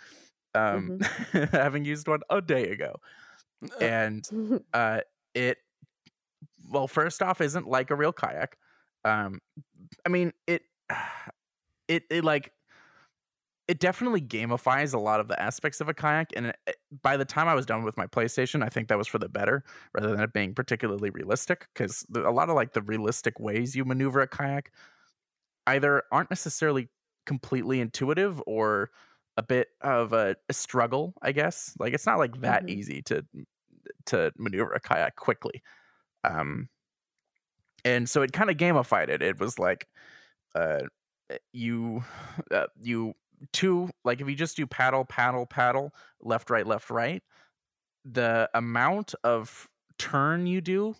um having used one a day ago. And uh it well first off isn't like a real kayak. Um i mean it it, it like it definitely gamifies a lot of the aspects of a kayak and it, it- by the time i was done with my playstation i think that was for the better rather than it being particularly realistic because a lot of like the realistic ways you maneuver a kayak either aren't necessarily completely intuitive or a bit of a, a struggle i guess like it's not like that Mhm. easy to to maneuver a kayak quickly um and so it kind of gamified it it was like uh you uh, you two like if you just do paddle paddle paddle left right left right the amount of turn you do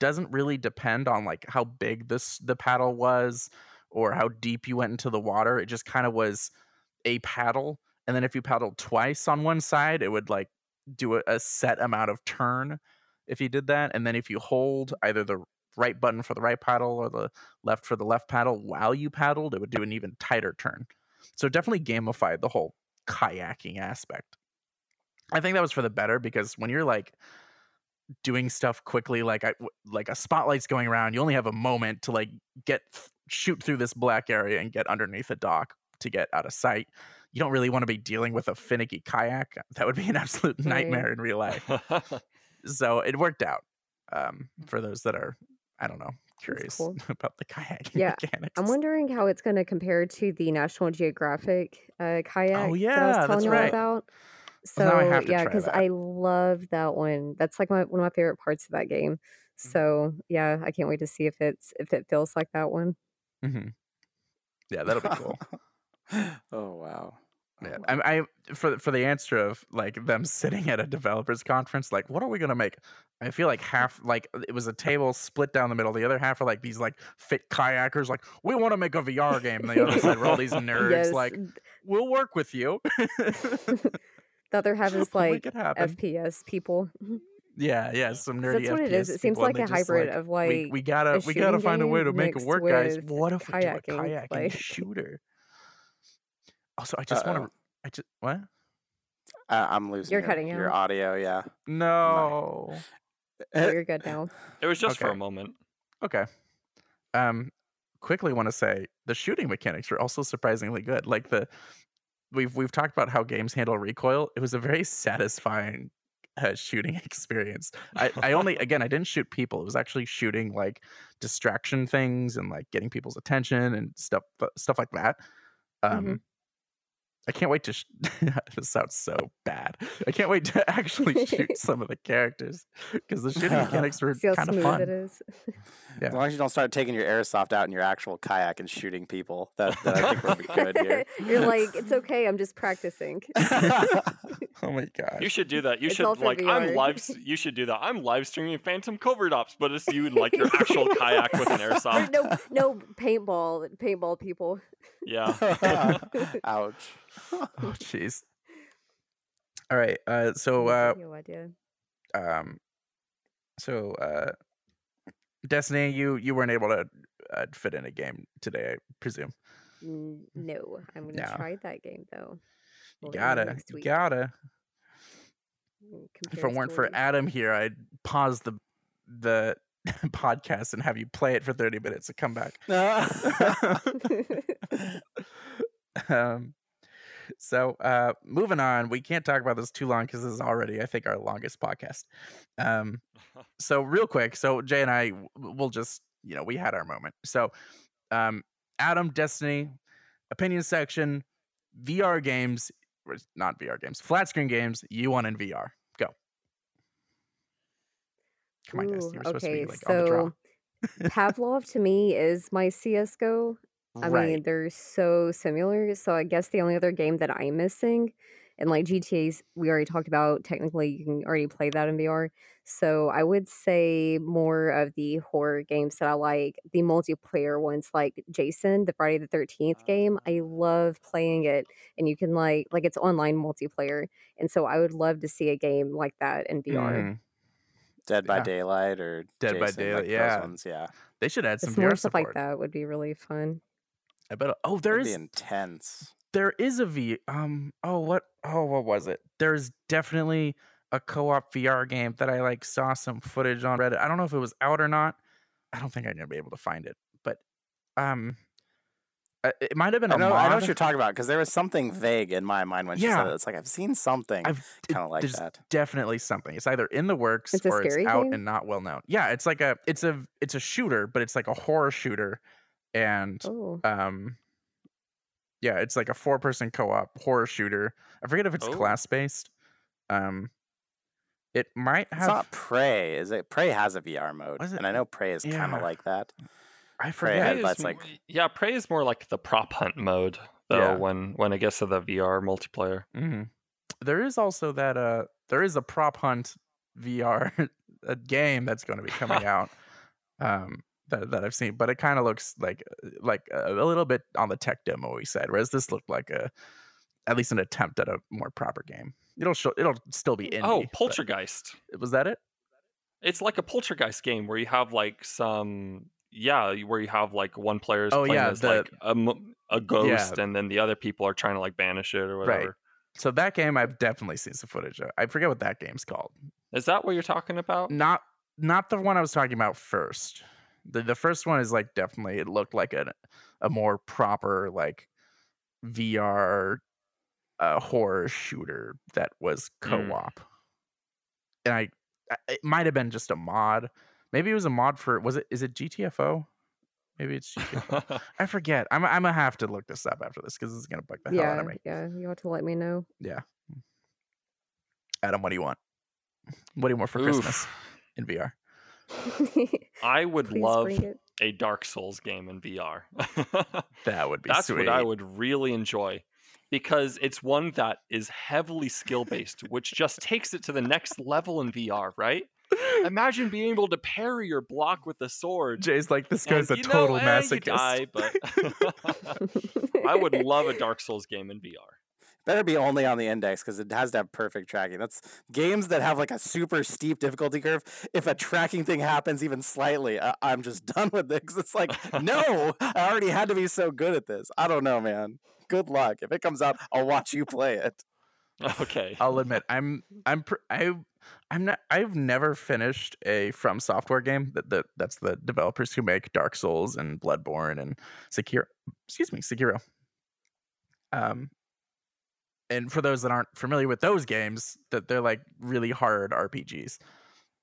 doesn't really depend on like how big this the paddle was or how deep you went into the water it just kind of was a paddle and then if you paddled twice on one side it would like do a, a set amount of turn if you did that and then if you hold either the right button for the right paddle or the left for the left paddle while you paddled it would do an even tighter turn. So it definitely gamified the whole kayaking aspect. I think that was for the better because when you're like doing stuff quickly like I, like a spotlight's going around you only have a moment to like get shoot through this black area and get underneath a dock to get out of sight you don't really want to be dealing with a finicky kayak that would be an absolute nightmare in real life so it worked out um, for those that are i don't know curious cool. about the kayaking Yeah, mechanics I'm wondering how it's going to compare to the National Geographic uh, kayak that I Oh, yeah, was that's telling you right. about. So Well, now I have to yeah, because. I love that one. That's like my one of my favorite parts of that game. Mm-hmm. So yeah, I can't wait to see if it's if it feels like that one. hmm yeah that'll be cool oh wow. Oh, Yeah, wow. I, I for for the answer of like them sitting at a developers conference, like what are we gonna make? I feel like half like it was a table split down the middle. The other half are like these like fit kayakers, like we want to make a VR game. And the other side were all these nerds, yes, like we'll work with you. the other half is like make it happen. FPS people. Yeah, yeah, some nerdy. That's what it is. It seems like a hybrid like, of like we gotta we gotta find a way to make it work, guys. What if we do a kayaking, kayaking like- shooter? Also, I just want to. I just what? Uh, I'm losing You're your, cutting your out. audio. Yeah. No. Oh, you're good now. It was just for a moment. Okay. Um, quickly want to say the shooting mechanics were also surprisingly good. Like the we've we've talked about how games handle recoil. It was a very satisfying uh, shooting experience. I, I only again I didn't shoot people. It was actually shooting like distraction things and like getting people's attention and stuff stuff like that. Um, Mhm. I can't wait to. Sh- this sounds so bad. I can't wait to actually shoot some of the characters because the shooting mechanics were See how kind of smooth fun. it is. Yeah. As long as you don't start taking your airsoft out in your actual kayak and shooting people, that, that I think we'll be good here. You're like, it's okay. I'm just practicing. Oh my gosh. You should do that. You It's should all for like I'm live. You should do that. I'm live streaming Phantom Covert Ops, but it's you in like your actual kayak with an Or airsoft. no, no paintball, paintball people. Yeah. Ouch. oh jeez. All right. Uh, so uh, no idea. um, so uh, Destiny, you you weren't able to uh, fit in a game today, I presume. No, I'm gonna No. try that game though. We'll gotta, next you week. gotta. Mm, If it weren't for. Adam here, I'd pause the the podcast and have you play it for thirty minutes and come back. um, so uh, moving on, we can't talk about this too long because this is already, I think, our longest podcast. Um, so real quick, so Jay and I will just, you know, we had our moment. So, um, Adam, Destiny, opinion section, VR games, not VR games, flat screen games. You want in VR? Go. Come on, guys. Ooh, You were supposed to okay, be like on the draw. so Pavlov to me is my CS:GO. I right. mean, they're so similar. So I guess the only other game that I'm missing, and like GTA's, we already talked about. Technically, you can already play that in VR. So I would say more of the horror games that I like, the multiplayer ones, like Jason, the Friday the Thirteenth game. I love playing it, and you can like like it's online multiplayer, and so I would love to see a game like that in VR. Mhm. Dead by Yeah. Daylight or Dead by Daylight, like yeah. Ones, yeah. They should add some Just VR more stuff support. like that would be really fun. I bet. Oh, there That'd is be intense. there is a V. Um. Oh, what? Oh, what was it? There's definitely a co-op VR game that I like saw some footage on Reddit. I don't know if it was out or not. I don't think I'm gonna be able to find it, but um, it might have been I a know, mod. I know what you're talking about because there was something vague in my mind when she Yeah. said it. It's like I've seen something I've kind of like there's that. definitely something. It's either in the works It's or it's out game? and not well known. Yeah, it's like a it's a it's a shooter, but it's like a horror shooter, and Oh, um yeah it's like a four person co-op horror shooter i forget if it's Oh. class based um it might have. It's have not Prey, is it? Prey has a VR mode, it? and I know Prey is kind of like that. i Prey forget Prey that's is like- m- yeah, Prey is more like the prop hunt mode though. Yeah. When when it gets to the VR multiplayer. hmm there is also that uh there is a prop hunt vr a game that's going to be coming out um that, that i've seen but it kind of looks like uh, like a, a little bit on the tech demo we said whereas this looked like a at least an attempt at a more proper game it'll show it'll still be in oh, Poltergeist. was that it It's like a Poltergeist game where you have like some yeah, where you have like one player is Oh, playing yeah, as the- like a, a ghost, and then the other people are trying to like banish it or Right. whatever. So that game I've definitely seen some footage of. I forget what that game's called. Is that what you're talking about? Not not the one I was talking about first. The the first one is like definitely it looked like a a more proper like VR uh, horror shooter that was Mm. co-op. And I I- it might have been just a mod. Maybe it was a mod for was it is it GTFO? Maybe it's GTFO. I forget. I'm I'm gonna have to look this up after this because this is gonna bug the hell out of me. yeah. You have to let me know. Yeah. Adam, what do you want? What do you want for Christmas in VR? I would Please love a Dark Souls game in VR. That would be That's sweet. what I would really enjoy because it's one that is heavily skill based, which just takes it to the next level in VR, right? Imagine being able to parry your block with a sword. Jay's like, this and, guy's a you know, total eh, masochist. Die, but I would love a Dark Souls game in VR. Better be only on the index because it has to have perfect tracking. That's games that have like a super steep difficulty curve. If a tracking thing happens even slightly, I- I'm just done with it because it's like, no, I already had to be so good at this. I don't know, man. Good luck. If it comes out, I'll watch you play it. Okay. I'll admit I'm I'm pr- I I'm not I've never finished a From Software game that, that that's the developers who make Dark Souls and Bloodborne and Sekiro. Excuse me, Sekiro. Um, and for those that aren't familiar with those games, that they're like really hard RPGs.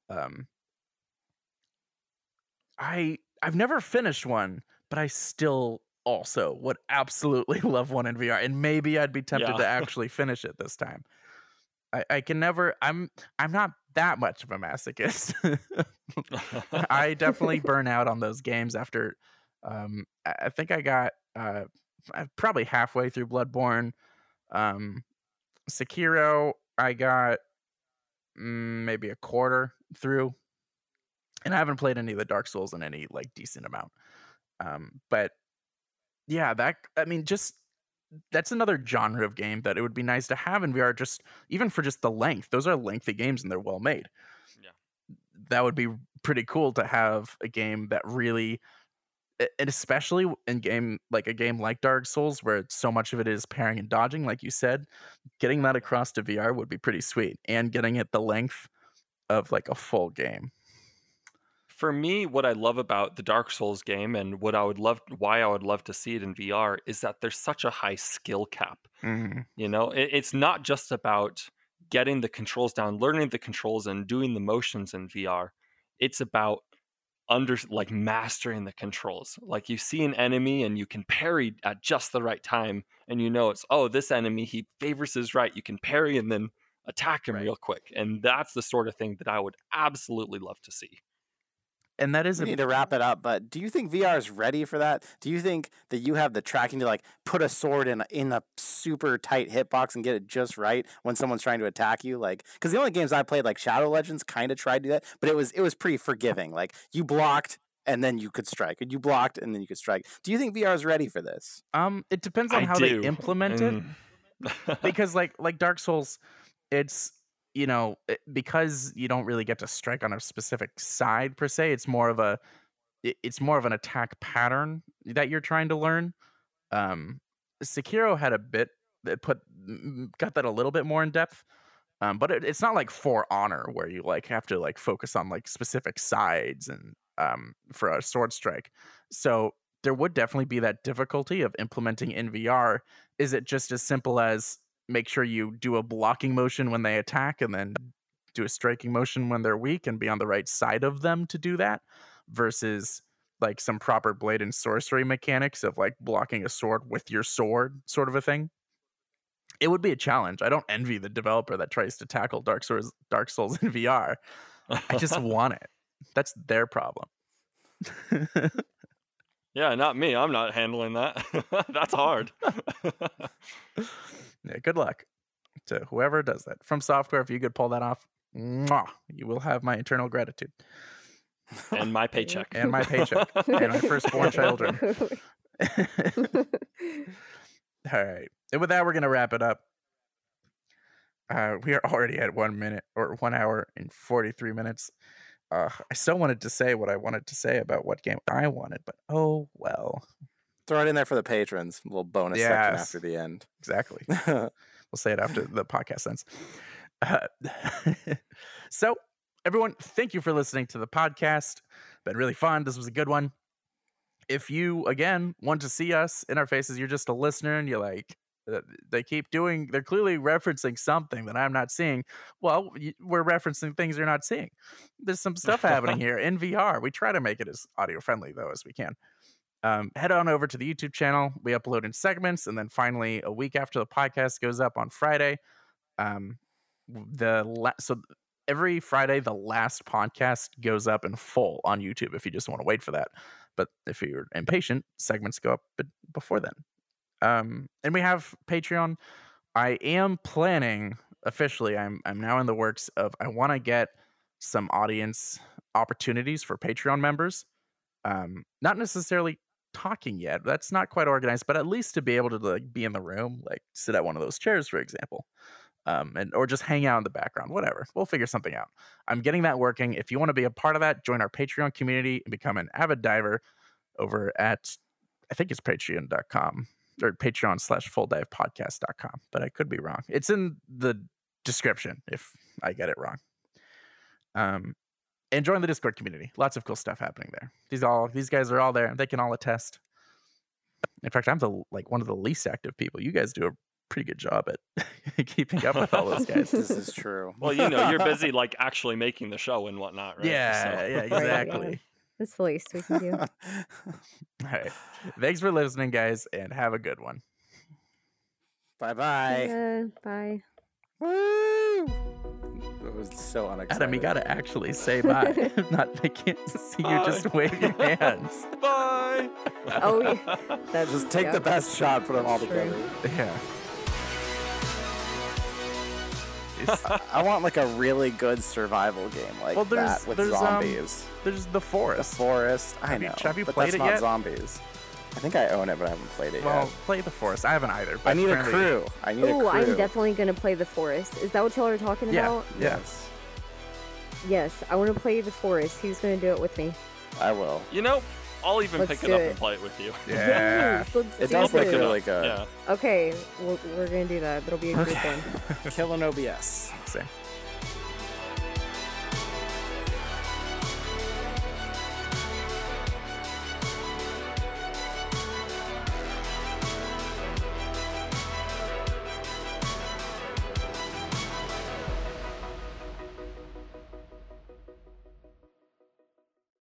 Um, I I've never finished one, but I still also would absolutely love one in VR, and maybe I'd be tempted Yeah. to actually finish it this time. I, I can never. I'm I'm not that much of a masochist. I definitely burn out on those games after. Um, I I think I got uh probably halfway through Bloodborne. Um, Sekiro, I got mm, maybe a quarter through, and I haven't played any of the Dark Souls in any like decent amount. Um, but yeah, that I mean, just that's another genre of game that it would be nice to have in VR. Just even for just the length, those are lengthy games and they're well made. Yeah. that would be pretty cool to have a game that really and especially in game like a game like Dark Souls where so much of it is parrying and dodging like you said getting that across to VR would be pretty sweet and getting it the length of like a full game For me, what I love about the Dark Souls game and what I would love why I would love to see it in VR is that there's such a high skill cap. Mm-hmm. You know, it, it's not just about getting the controls down, learning the controls and doing the motions in VR. It's about under like mastering the controls. Like you see an enemy and you can parry at just the right time and you know it's oh this enemy he favors his right. You can parry and then attack him Right. real quick. And that's the sort of thing that I would absolutely love to see. And that is We a need to wrap it up, but do you think VR is ready for that? Do you think that you have the tracking to like put a sword in a, in a super tight hitbox and get it just right when someone's trying to attack you? Like, because the only games I played, like Shadow Legends, kind of tried to do that, but it was it was pretty forgiving. Like you blocked and then you could strike, and you blocked and then you could strike. Do you think VR is ready for this? um it depends on I how do. they implement it Mm. because like like Dark Souls, it's you know because you don't really get to strike on a specific side per se. It's more of a it's more of an attack pattern that you're trying to learn. Um, Sekiro had a bit that put got that a little bit more in depth. Um, but it, it's not like For Honor where you like have to like focus on like specific sides and um for a sword strike. So there would definitely be that difficulty of implementing in VR. Is it just as simple as make sure you do a blocking motion when they attack and then do a striking motion when they're weak and be on the right side of them to do that versus like some proper blade and sorcery mechanics of like blocking a sword with your sword sort of a thing it would be a challenge i don't envy the developer that tries to tackle dark souls dark souls in vr i just want it that's their problem yeah, not me. I'm not handling that. That's hard. Yeah good luck to whoever does that from software if you could pull that off mwah, you will have my eternal gratitude and my paycheck. and my paycheck and my firstborn children All right. And with that, we're going to wrap it up. Uh, we are already at one minute or one hour and 43 minutes. Uh, I still wanted to say what I wanted to say about what game I wanted, but oh well. Throw it in there for the patrons. A little bonus section after the end. Exactly. We'll say it after the podcast ends. Uh, so, everyone, thank you for listening to the podcast. Been really fun. This was a good one. If you again want to see us in our faces, you're just a listener and you're like, uh, they keep doing. They're clearly referencing something that I'm not seeing. Well, we're referencing things you're not seeing. There's some stuff happening here in VR. We try to make it as audio friendly though as we can um, head on over to the YouTube channel. We upload in segments, and then finally, a week after the podcast goes up on Friday, um, the la- so every Friday the last podcast goes up in full on YouTube. If you just want to wait for that, but if you're impatient, segments go up before then. Um, and we have Patreon. I am planning officially. I'm I'm now in the works of. I want to get some audience opportunities for Patreon members um, not necessarily talking yet. That's not quite organized, but at least to be able to like be in the room, like sit at one of those chairs, for example, um, and or just hang out in the background, whatever. We'll figure something out. I'm getting that working. If you want to be a part of that, join our Patreon community and become an avid diver over at I think it's patreon.com or patreon slash full dive podcast.com, but I could be wrong. It's in the description if I get it wrong. Um, and join the Discord community. Lots of cool stuff happening there. These all these guys are all there. They can all attest. In fact, I'm the like one of the least active people. You guys do a pretty good job at keeping up with all those guys. This is true. Well, you know, you're busy like actually making the show and whatnot, right? Yeah, So- yeah, Right, exactly. That's the least we can do. All right. Thanks for listening, guys, and have a good one. bye bye. Uh, bye. Woo! That was so unexpected. Adam, you gotta actually say bye. Not they can't see you just Bye. wave your hands. Bye. Oh, yeah. That's Just take yeah. the best shot, put them all True. together. Yeah. I want like a really good survival game like Well, there's- that with there's, um, zombies. There's the forest. the forest. forest. I have you- know. have you but played that's it not yet? zombies. I think I own it, but I haven't played it yet. Well, yet. play the forest. I haven't either. I but need a crew. I need a Oh, crew. I'm definitely gonna play the forest. Is that what y'all are talking Yeah, about? yeah. Yes, Yes, I want to play the forest. Who's gonna do it with me? I will. You know, I'll even Let's pick it do up it. and play it with you. Yeah. Yes, let's It do does look this. really good. Yeah. Okay, we're, we're gonna do that. That'll be a good Okay. one. Kill an OBS. Same.